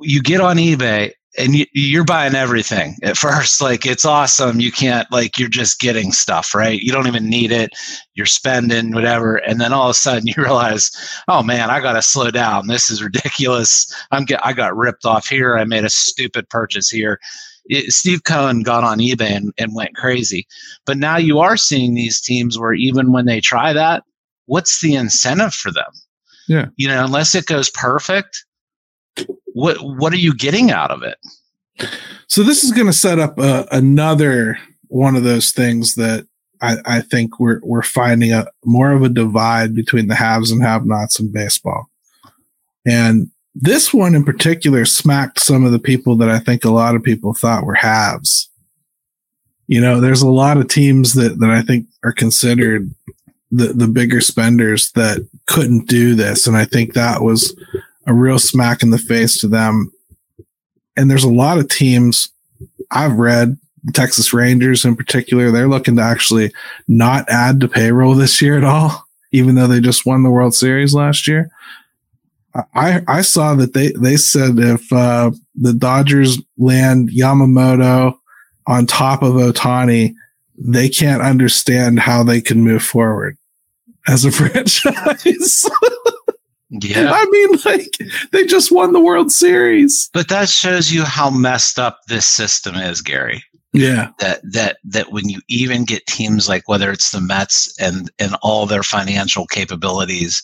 you get on eBay and you, you're buying everything at first. Like it's awesome. You can't like you're just getting stuff, right? You don't even need it. You're spending whatever, and then all of a sudden you realize, oh man, I got to slow down. This is ridiculous. I'm get I got ripped off here. I made a stupid purchase here. It, Steve Cohen got on eBay and, and went crazy. But now you are seeing these teams where even when they try that, what's the incentive for them? Yeah. You know, unless it goes perfect, what what are you getting out of it? So this is going to set up uh, another one of those things that I, I think we're we're finding a more of a divide between the haves and have-nots in baseball, and this one in particular smacked some of the people that I think a lot of people thought were haves. You know, there's a lot of teams that that I think are considered the the bigger spenders that couldn't do this, and I think that was a real smack in the face to them. And there's a lot of teams I've read, Texas Rangers in particular, they're looking to actually not add to payroll this year at all, even though they just won the World Series last year. I, I saw that they, they said if uh, the Dodgers land Yamamoto on top of Ohtani, they can't understand how they can move forward as a franchise. Yeah. I mean, like they just won the World Series. But that shows you how messed up this system is, Gary. Yeah. That that that when you even get teams like whether it's the Mets and and all their financial capabilities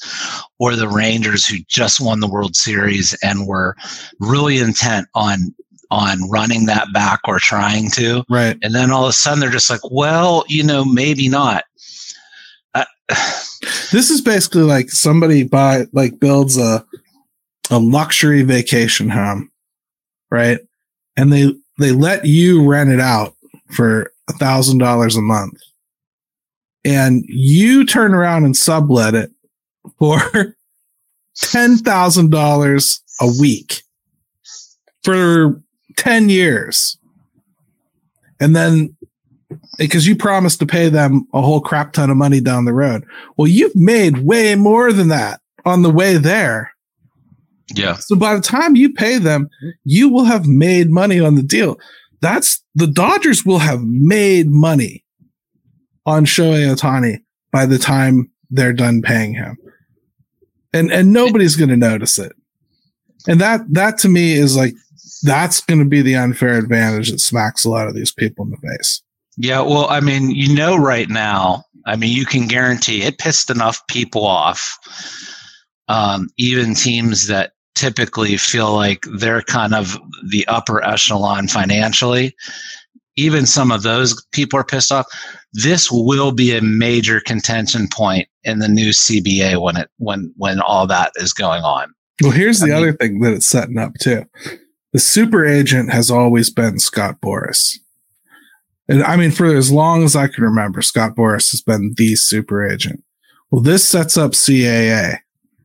or the Rangers who just won the World Series and were really intent on on running that back or trying to. Right. And then all of a sudden they're just like, well, you know, maybe not. Uh, this is basically like somebody buy like builds a a luxury vacation home, right? And they they let you rent it out for a thousand dollars a month, and you turn around and sublet it for ten thousand dollars a week for ten years, and then because you promised to pay them a whole crap ton of money down the road. Well, you've made way more than that on the way there. Yeah. So by the time you pay them, you will have made money on the deal. That's the Dodgers will have made money on Shohei Ohtani by the time they're done paying him. And and nobody's going to notice it. And that that to me is like that's going to be the unfair advantage that smacks a lot of these people in the face. Yeah, well, I mean, you know, right now, I mean, you can guarantee it pissed enough people off, um, even teams that typically feel like they're kind of the upper echelon financially. Even some of those people are pissed off. This will be a major contention point in the new CBA when it when when all that is going on. Well, here's the I other thing that it's setting up too. The super agent has always been Scott Boras. And I mean, for as long as I can remember, Scott Boras has been the super agent. Well, this sets up CAA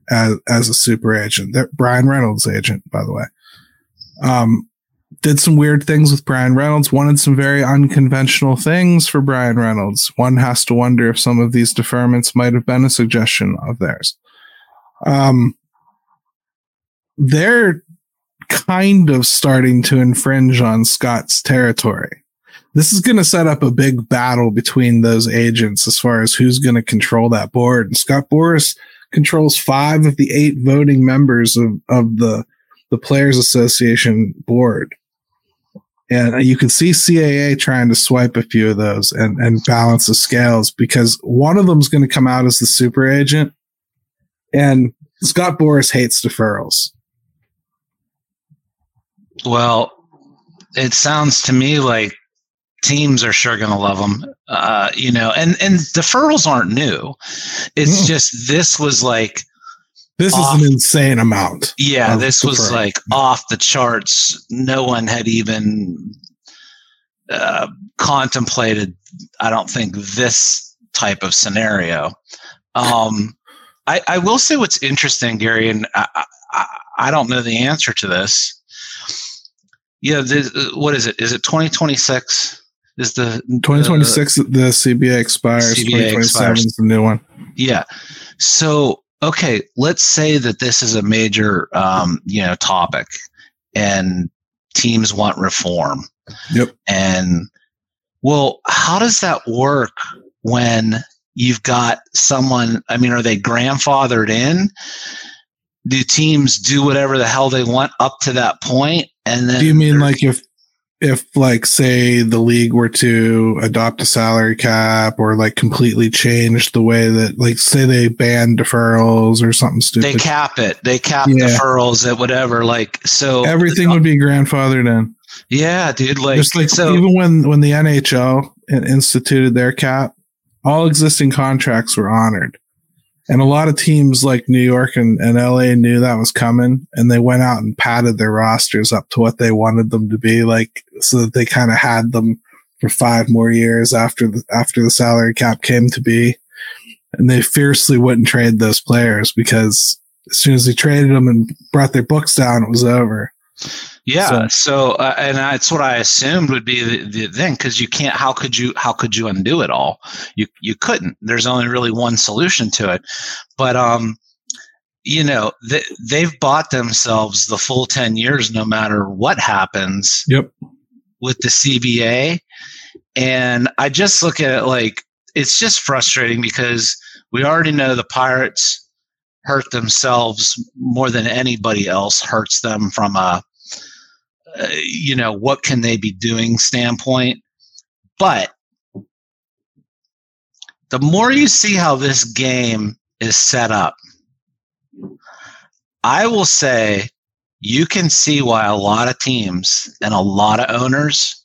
as, as a super agent. They're Bryan Reynolds' agent, by the way. Um, did some weird things with Bryan Reynolds, wanted some very unconventional things for Bryan Reynolds. One has to wonder if some of these deferments might have been a suggestion of theirs. Um, they're kind of starting to infringe on Scott's territory. This is going to set up a big battle between those agents as far as who's going to control that board. And Scott Boras controls five of the eight voting members of, of the, the Players Association board. And you can see CAA trying to swipe a few of those and, and balance the scales because one of them is going to come out as the super agent. And Scott Boras hates deferrals. Well, it sounds to me like teams are sure going to love them. Uh, you know, and and deferrals aren't new. It's just this was like This off- is an insane amount. Yeah, this was deferral. like off the charts. No one had even uh, contemplated. I don't think this type of scenario. Um, I, I will say what's interesting, Gary, and I, I, I don't know the answer to this. Yeah, this, what is it? Is it 2026? Is the 2026, the CBA expires. CBA 2027 expires. is the new one. Yeah. So, okay, let's say that this is a major, um, you know, topic, and teams want reform. Yep. And well, how does that work when you've got someone? I mean, are they grandfathered in? Do teams do whatever the hell they want up to that point, and then Do you mean like if if like say the league were to adopt a salary cap or like completely change the way that like say they ban deferrals or something stupid? they cap it? They cap Yeah. deferrals at whatever. Like so, Everything would be grandfathered in. Yeah, dude. Like, Just like so. even when when the NHL instituted their cap, all existing contracts were honored, and a lot of teams like New York and, and LA knew that was coming, and they went out and padded their rosters up to what they wanted them to be, like so that they kind of had them for five more years after the after the salary cap came to be, and they fiercely wouldn't trade those players because as soon as they traded them and brought their books down, it was over. Yeah. So, uh, and that's what I assumed would be the, the thing because you can't. How could you? How could you undo it all? You you couldn't. There's only really one solution to it. But um, you know, they, they've bought themselves the full ten years, no matter what happens Yep. with the CBA. And I just look at it like it's just frustrating because we already know the Pirates hurt themselves more than anybody else hurts them from a uh, you know what can they be doing standpoint. But the more you see how this game is set up i will say you can see why a lot of teams and a lot of owners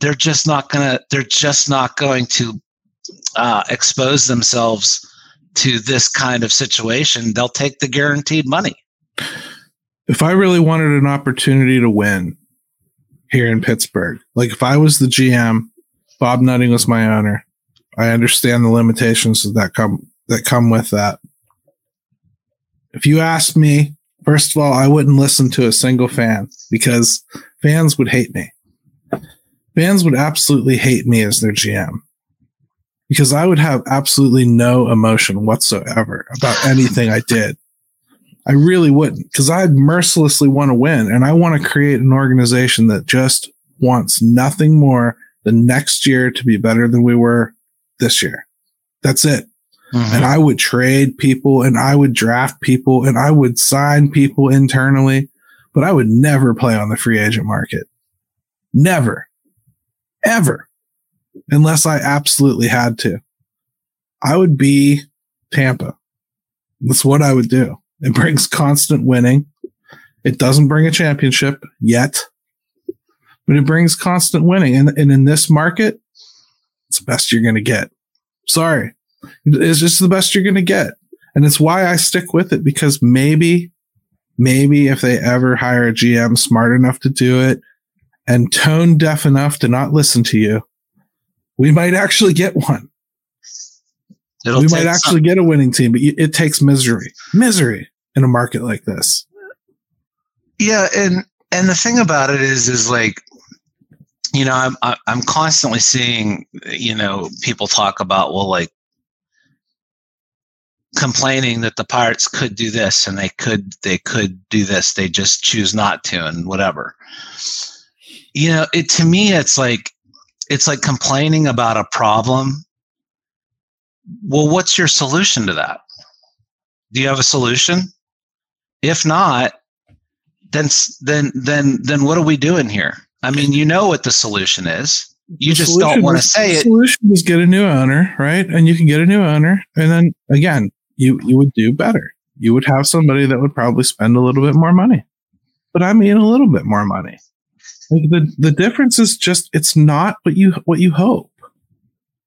they're just not gonna they're just not going to uh, expose themselves to this kind of situation. They'll take the guaranteed money if I really wanted an opportunity to win here in Pittsburgh, like if I was the GM, Bob Nutting was my owner. I understand the limitations that come that come with that. If you asked me, first of all, I wouldn't listen to a single fan because fans would hate me. Fans would absolutely hate me as their GM because I would have absolutely no emotion whatsoever about anything I did. I really wouldn't because I'd mercilessly want to win and I want to create an organization that just wants nothing more than next year to be better than we were this year. That's it. Mm-hmm. And I would trade people and I would draft people and I would sign people internally, but I would never play on the free agent market. Never. Ever. Unless I absolutely had to. I would be Tampa. That's what I would do. It brings constant winning. It doesn't bring a championship yet, but it brings constant winning. And, and in this market, it's the best you're going to get. Sorry. It's just the best you're going to get. And it's why I stick with it because maybe, maybe if they ever hire a GM smart enough to do it and tone deaf enough to not listen to you, we might actually get one It'll we might some- actually get a winning team, but it takes misery, misery in a market like this. yeah and and the thing about it is is like you know i'm i'm constantly seeing you know people talk about well like complaining that the pirates could do this and they could they could do this they just choose not to and whatever you know it to me it's like it's like complaining about a problem well what's your solution to that do you have a solution if not then then then then what are we doing here i mean you know what the solution is you The just don't want to say the it Solution is get a new owner, right? And you can get a new owner, and then again, you you would do better. You would have somebody that would probably spend a little bit more money, but I mean a little bit more money. Like the the difference is just it's not what you what you hope.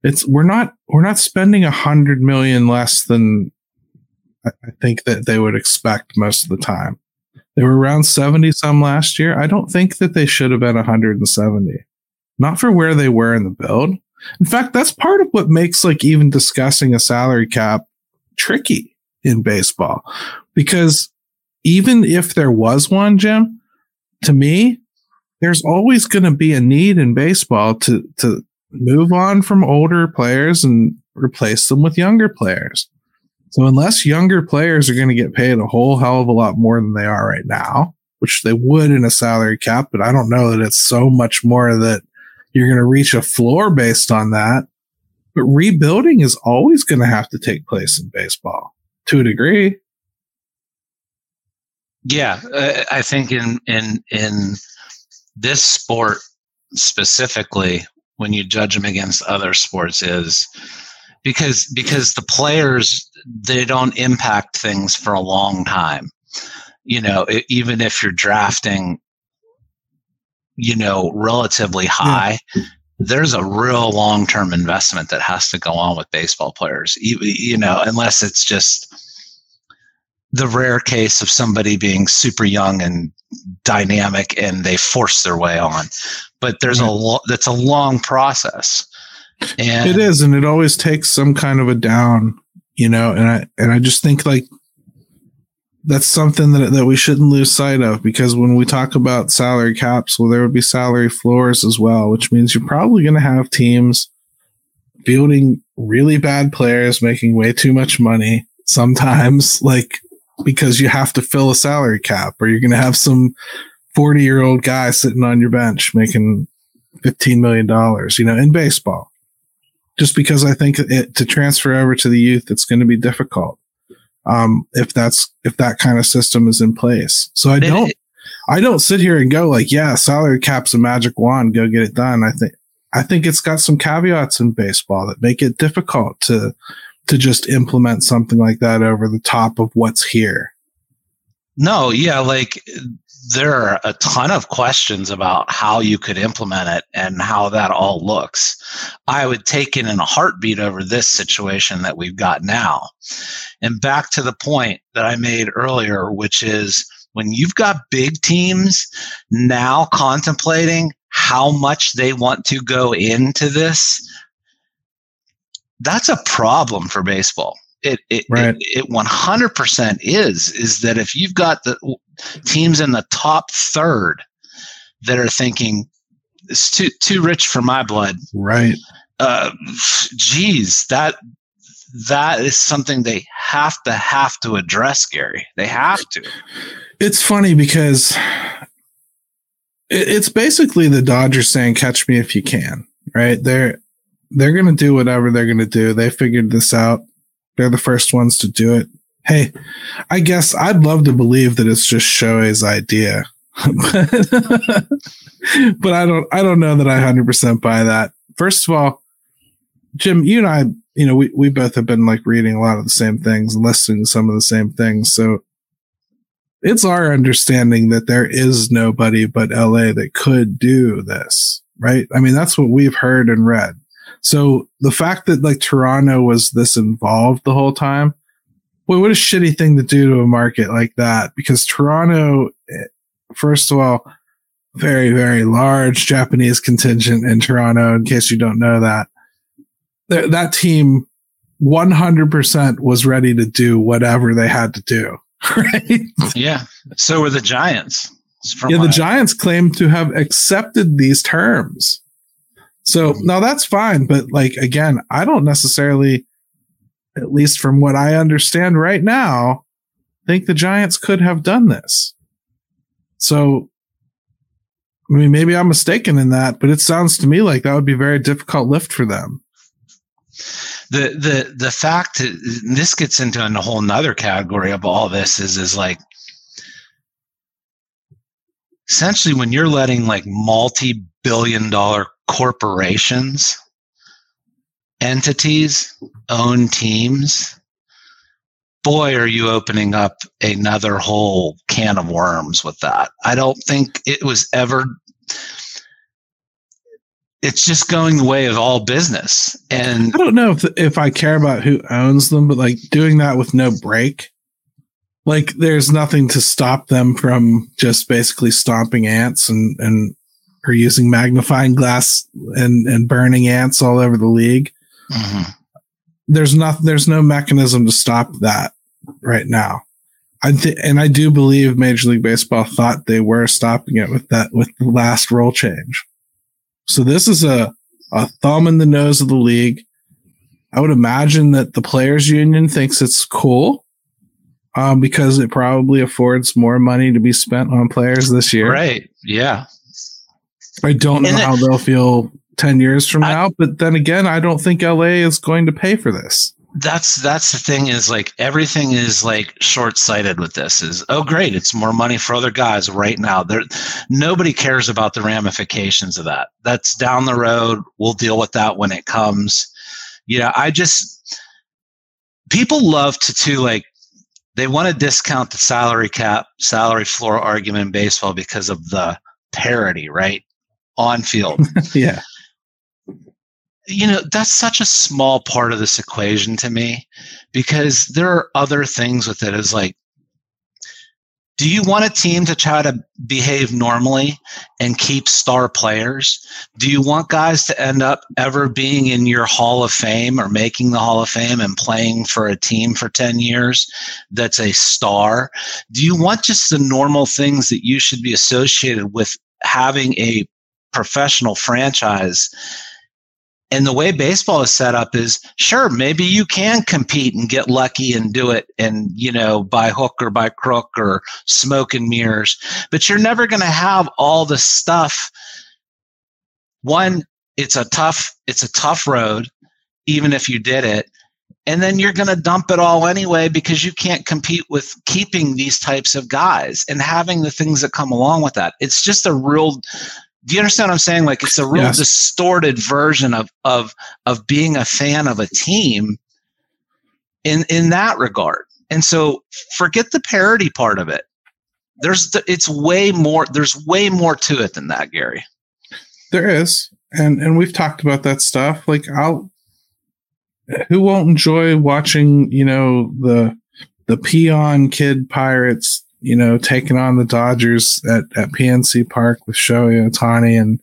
It's we're not we're not spending a hundred million less than I think that they would expect most of the time. They were around 70 some last year. I don't think that they should have been 170. Not for where they were in the build. In fact, that's part of what makes like even discussing a salary cap tricky in baseball. Because even if there was one, Jim, to me, there's always going to be a need in baseball to, to move on from older players and replace them with younger players. So unless younger players are going to get paid a whole hell of a lot more than they are right now, which they would in a salary cap, but I don't know that it's so much more that you're going to reach a floor based on that. But rebuilding is always going to have to take place in baseball to a degree. Yeah, uh, I think in in in this sport specifically, when you judge them against other sports, is because because the players they don't impact things for a long time. You know, it, even if you're drafting, you know, relatively high, yeah. there's a real long term investment that has to go on with baseball players. You, you know, unless it's just the rare case of somebody being super young and dynamic and they force their way on. But there's a lot that's a long process. And it is, and it always takes some kind of a down, you know, and I and I just think like that's something that that we shouldn't lose sight of because when we talk about salary caps, well, there would be salary floors as well, which means you're probably going to have teams fielding really bad players making way too much money sometimes, like because you have to fill a salary cap, or you're going to have some 40 year old guy sitting on your bench making $15 million, you know, in baseball just because I think it, to transfer over to the youth, it's going to be difficult. Um, if that's, if that kind of system is in place. So I don't, I don't sit here and go like, yeah, salary cap's a magic wand, go get it done. I think, I think it's got some caveats in baseball that make it difficult to, to just implement something like that over the top of what's here. No, yeah, like there are a ton of questions about how you could implement it and how that all looks. I would take it in a heartbeat over this situation that we've got now. And back to the point that I made earlier, which is when you've got big teams now contemplating how much they want to go into this, that's a problem for baseball. It it, right. it, it 100% is is that if you've got the teams in the top third that are thinking it's too too rich for my blood right. uh geez that that is something they have to have to address gary. They have to. It's funny because it's basically the dodgers saying catch me if you can right? They're they're going to do whatever they're going to do they figured this out they're the first ones to do it. Hey, I guess I'd love to believe that it's just Shohei's idea. but I don't I don't know that I 100% buy that. First of all, Jim, you and I, you know, we, we both have been like reading a lot of the same things and listening to some of the same things. So it's our understanding that there is nobody but LA that could do this, right? I mean, that's what we've heard and read. So the fact that like Toronto was this involved the whole time, boy, what a shitty thing to do to a market like that. Because Toronto, eh, first of all, very, very large Japanese contingent in Toronto, in case you don't know that. Th- that team 100% was ready to do whatever they had to do. Right? Yeah. So were the Giants. Yeah, the Giants claimed to have accepted these terms. So mm-hmm. now that's fine, but like again, I don't necessarily, at least from what I understand right now, think the Giants could have done this. So I mean, maybe I'm mistaken in that, but it sounds to me like that would be a very difficult lift for them. The the the fact that this gets into a whole nother category of all this is is like essentially when you're letting like multi billion dollar corporations, entities, own teams, boy, are you opening up another whole can of worms with that. I don't think it was ever. it's just going the way of all business. And I don't know if if I care about who owns them, but like doing that with no break, like there's nothing to stop them from just basically stomping ants and and or using magnifying glass and and burning ants all over the league. Mm-hmm. There's not there's no mechanism to stop that right now. I th- and I do believe Major League Baseball thought they were stopping it with that with the last rule change. So this is a a thumb in the nose of the league. I would imagine that the players union thinks it's cool um, because it probably affords more money to be spent on players this year. Right. Yeah. I don't know how they'll feel 10 years from I, now, but then again, I don't think LA is going to pay for this. That's that's the thing is like everything is like short-sighted with this is oh great it's more money for other guys right now there nobody cares about the ramifications of that that's down the road we'll deal with that when it comes you know I just people love to to like they want to discount the salary cap, salary floor argument in baseball because of the parity, right? On field. yeah. You know, that's such a small part of this equation to me because there are other things with it as like do you want a team to try to behave normally and keep star players? Do you want guys to end up ever being in your Hall of Fame or making the Hall of Fame and playing for a team for 10 years that's a star? Do you want just the normal things that you should be associated with having a professional franchise. And the way baseball is set up is sure maybe you can compete and get lucky and do it and you know by hook or by crook or smoke and mirrors but you're never going to have all the stuff. One it's a tough it's a tough road even if you did it and then you're going to dump it all anyway because you can't compete with keeping these types of guys and having the things that come along with that. It's just a real do you understand what I'm saying? Like it's a real yes. distorted version of of of being a fan of a team in in that regard. And so forget the parody part of it. There's the, it's way more there's way more to it than that, Gary. There is. And and we've talked about that stuff. Like I'll who won't enjoy watching, you know, the the peon kid pirates you know, taking on the Dodgers at, at PNC Park with Shohei Ohtani and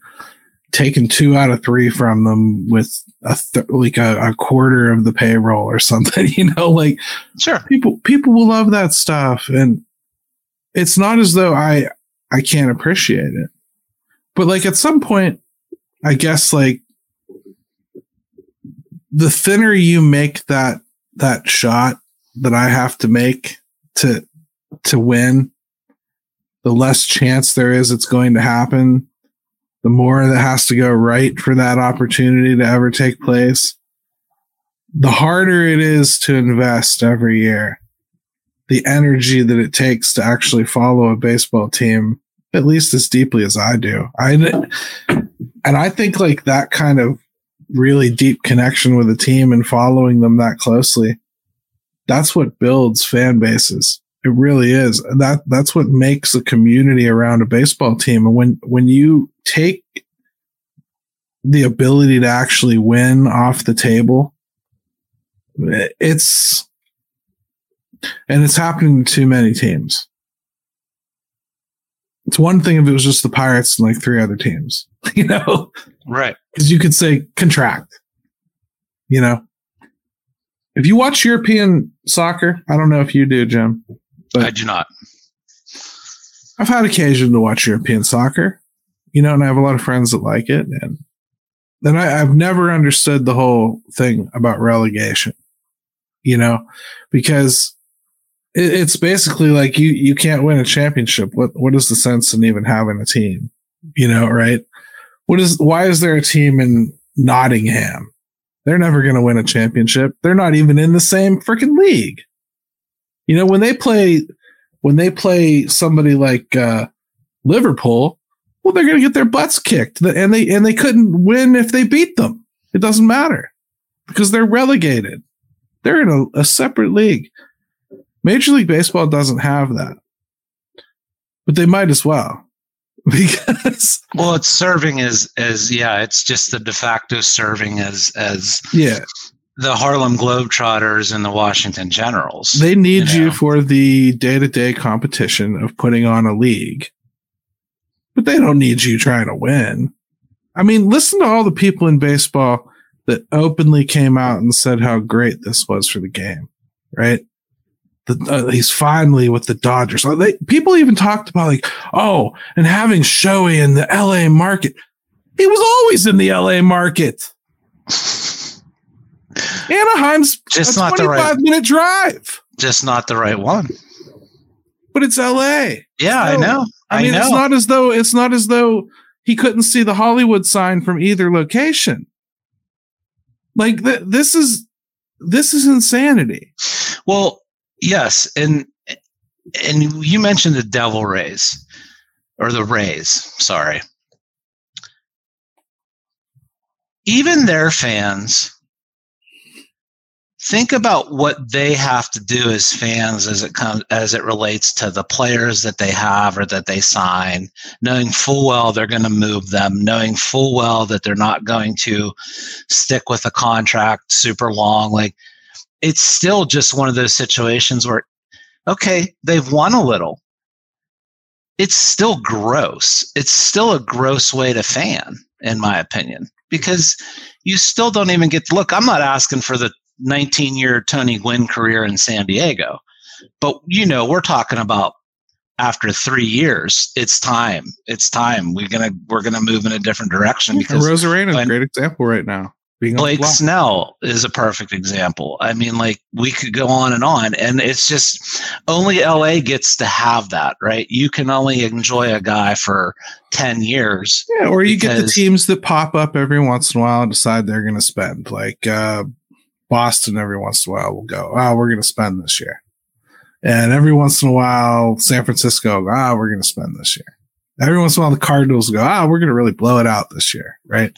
taking two out of three from them with a th- like a, a, quarter of the payroll or something. You know, like sure people people will love that stuff, and it's not as though I I can't appreciate it, but like at some point, I guess like the thinner you make that that shot that I have to make to to win, the less chance there is it's going to happen, the more that has to go right for that opportunity to ever take place, the harder it is to invest every year. The energy that it takes to actually follow a baseball team, at least as deeply as I do. I and I think like that kind of really deep connection with a team and following them that closely, that's what builds fan bases. It really is. That that's what makes a community around a baseball team. And when when you take the ability to actually win off the table, it's and it's happening to too many teams. It's one thing if it was just the Pirates and like three other teams, you know? Right. Because you could say contract, you know? If you watch European soccer, I don't know if you do, Jim. But I do not. I've had occasion to watch European soccer, you know, and I have a lot of friends that like it. And then I, I've never understood the whole thing about relegation, you know, because it, it's basically like you, you can't win a championship. What, what is the sense in even having a team, you know, right? What is, why is there a team in Nottingham? They're never going to win a championship. They're not even in the same freaking league. You know, when they play when they play somebody like uh, Liverpool, well, they're going to get their butts kicked, and they and they couldn't win if they beat them. It doesn't matter because they're relegated. They're in a, a separate league. Major League Baseball doesn't have that, but they might as well. because well, it's serving as as yeah, it's just the de facto serving as as yeah the Harlem Globetrotters and the Washington Generals. They need you, you know? know? for the day to day competition of putting on a league, but they don't need you trying to win. I mean, listen to all the people in baseball that openly came out and said how great this was for the game, right? The, uh, he's finally with the Dodgers. They, people even talked about like, oh, and having Shohei in the LA market. He was always in the LA market. Anaheim's just a not the right minute drive. Just not the right one. But it's LA. Yeah, I know. I mean, know. it's not as though it's not as though he couldn't see the Hollywood sign from either location. Like th- this is this is insanity. Well, yes, and and you mentioned the Devil Rays or the Rays, sorry. Even their fans think about what they have to do as fans as it comes as it relates to the players that they have or that they sign knowing full well they're going to move them knowing full well that they're not going to stick with a contract super long. Like it's still just one of those situations where okay they've won a little. It's still gross. It's still a gross way to fan in my opinion because you still don't even get to look i'm not asking for the 19 year Tony Gwynn career in San Diego. But you know, we're talking about after three years, it's time. It's time. We're gonna we're gonna move in a different direction because Arozarena is a great example right now. Blake Snell is a perfect example. I mean, like we could go on and on, and it's just only LA gets to have that, right? You can only enjoy a guy for ten years. Yeah, or you get the teams that pop up every once in a while and decide they're going to spend, like uh, Boston every once in a while will go, oh, we're going to spend this year. And every once in a while, San Francisco, ah, oh, we're going to spend this year. Every once in a while, the Cardinals go, ah, oh, we're going to really blow it out this year, right?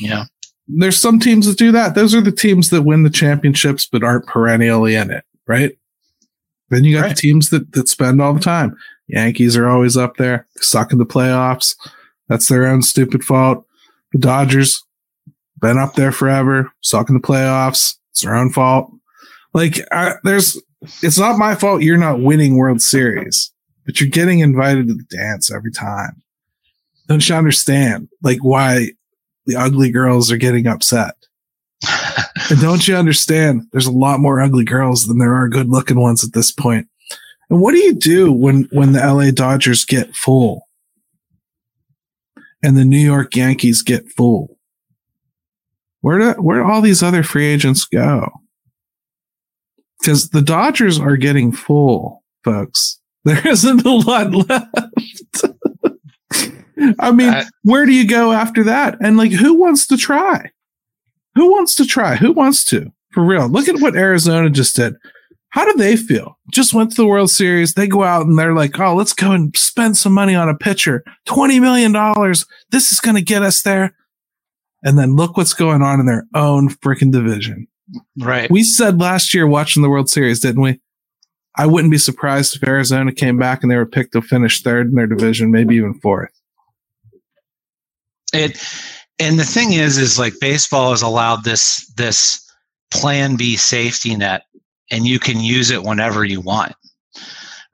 Yeah. There's some teams that do that. Those are the teams that win the championships but aren't perennially in it, right? Then you got right. the teams that, that spend all the time. Yankees are always up there, suck in the playoffs. That's their own stupid fault. The Dodgers, been up there forever, suck in the playoffs. It's their own fault. Like, I, there's, it's not my fault you're not winning World Series, but you're getting invited to the dance every time. Don't you understand? Like, why the ugly girls are getting upset? and don't you understand? There's a lot more ugly girls than there are good looking ones at this point. And what do you do when, when the LA Dodgers get full and the New York Yankees get full? Where do where do all these other free agents go? Because the Dodgers are getting full, folks. There isn't a lot left. I mean, where do you go after that? And like, who wants to try? Who wants to try? Who wants to? For real. Look at what Arizona just did. How do they feel? Just went to the World Series. They go out and they're like, oh, let's go and spend some money on a pitcher. $20 million. This is going to get us there and then look what's going on in their own freaking division. Right. We said last year watching the World Series, didn't we? I wouldn't be surprised if Arizona came back and they were picked to finish third in their division, maybe even fourth. It and the thing is, is like baseball has allowed this this plan B safety net, and you can use it whenever you want.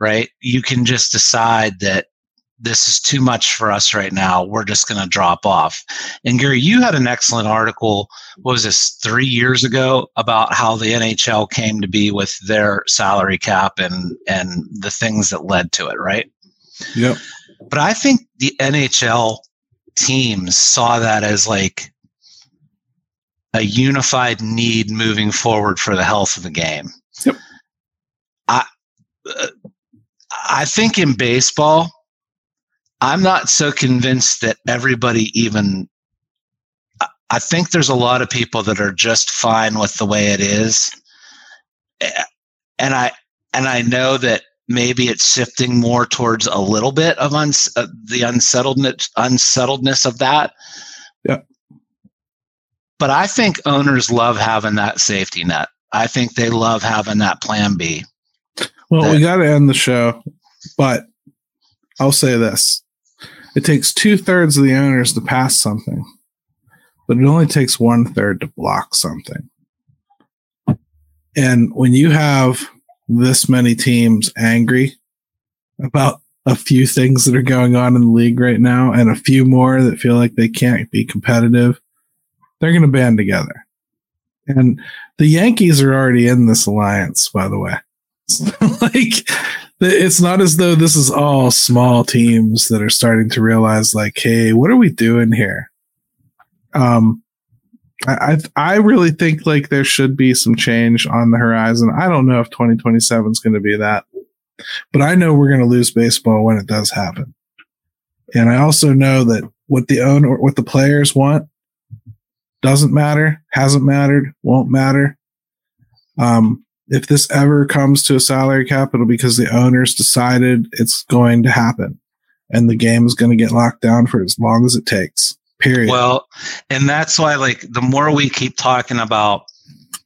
Right? You can just decide that this is too much for us right now. We're just going to drop off. And Gary, you had an excellent article, what was this three years ago, about how the NHL came to be with their salary cap and and the things that led to it, right? Yep. But I think the NHL teams saw that as like a unified need moving forward for the health of the game. Yep. I uh, I think in baseball I'm not so convinced that everybody even. I think there's a lot of people that are just fine with the way it is, and I and I know that maybe it's shifting more towards a little bit of uns, uh, the unsettledness unsettledness of that. Yeah. But I think owners love having that safety net. I think they love having that plan B. Well, that, we got to end the show, but I'll say this it takes two thirds of the owners to pass something, but it only takes one third to block something. And when you have this many teams angry about a few things that are going on in the league right now and a few more that feel like they can't be competitive, they're going to band together. And the Yankees are already in this alliance, by the way. like, it's not as though this is all small teams that are starting to realize, like, hey, what are we doing here? Um, I I really think like there should be some change on the horizon. I don't know if 2027 is going to be that, but I know we're going to lose baseball when it does happen. And I also know that what the owner, what the players want, doesn't matter, hasn't mattered, won't matter. Um, if this ever comes to a salary cap, it'll because the owners decided it's going to happen, and the game is going to get locked down for as long as it takes. Period. Well, and that's why, like, the more we keep talking about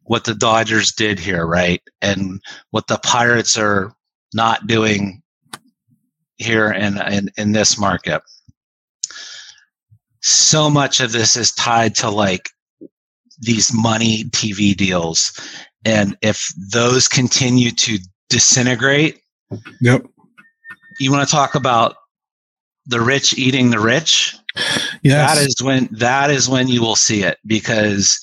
what the Dodgers did here, right, and what the Pirates are not doing here in in, in this market, so much of this is tied to like these money TV deals, and if those continue to disintegrate, yep. You want to talk about the rich eating the rich? Yes. That is when that is when you will see it because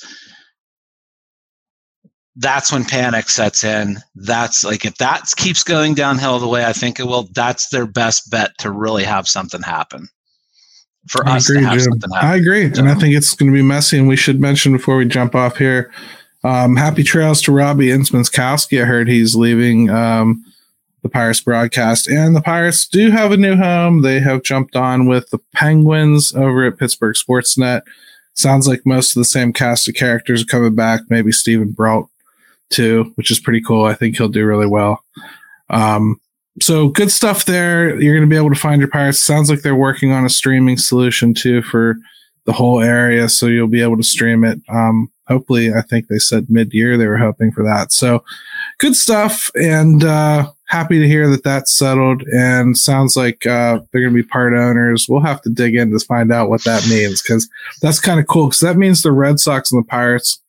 that's when panic sets in. That's like if that keeps going downhill the way I think it will, that's their best bet to really have something happen. For I us agree, to have Jim. something happen. I agree, and I think it's going to be messy. And we should mention before we jump off here, um, happy trails to Robby Incmikoski. I heard he's leaving um, the Pirates broadcast, and the Pirates do have a new home. They have jumped on with the Penguins over at Pittsburgh Sportsnet. Sounds like most of the same cast of characters are coming back. Maybe Steven Brault too, which is pretty cool. I think he'll do really well. Um, so good stuff there. You're going to be able to find your pirates. Sounds like they're working on a streaming solution too for the whole area, so you'll be able to stream it. Um, hopefully, I think they said mid-year they were hoping for that. So good stuff, and uh, happy to hear that that's settled. And sounds like uh, they're going to be part owners. We'll have to dig in to find out what that means because that's kind of cool. Because that means the Red Sox and the Pirates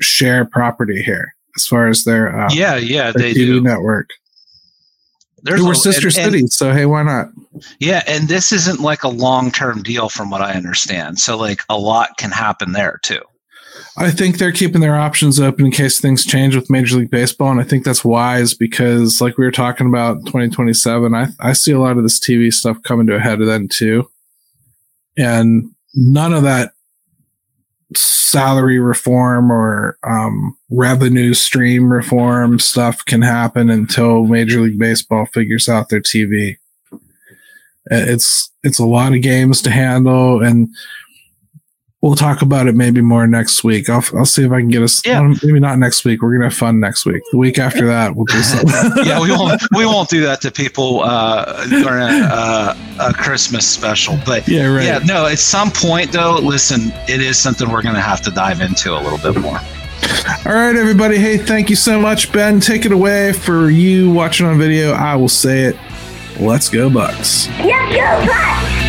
share property here as far as their uh, Yeah, yeah, their they TV do. network. There's We're a- sister and- and- cities, so hey, why not? Yeah, and this isn't like a long term deal from what I understand. So like a lot can happen there too. I think they're keeping their options open in case things change with Major League Baseball, and I think that's wise because, like we were talking about, 2027, I I see a lot of this TV stuff coming to a head then too, and none of that salary reform or um, revenue stream reform stuff can happen until Major League Baseball figures out their TV. It's it's a lot of games to handle, and we'll talk about it maybe more next week. I'll I'll see if I can get us. Yeah. well, maybe not next week. We're gonna have fun next week. The week after that, we'll do something. yeah, we won't we won't do that to people uh, during a, uh, a Christmas special. But yeah, right. yeah, no. At some point, though, listen, it is something we're going to have to dive into a little bit more. All right, everybody. Hey, thank you so much, Ben. Take it away for you watching on video. I will say it. Let's go, Bucs. Let's go, Bucs!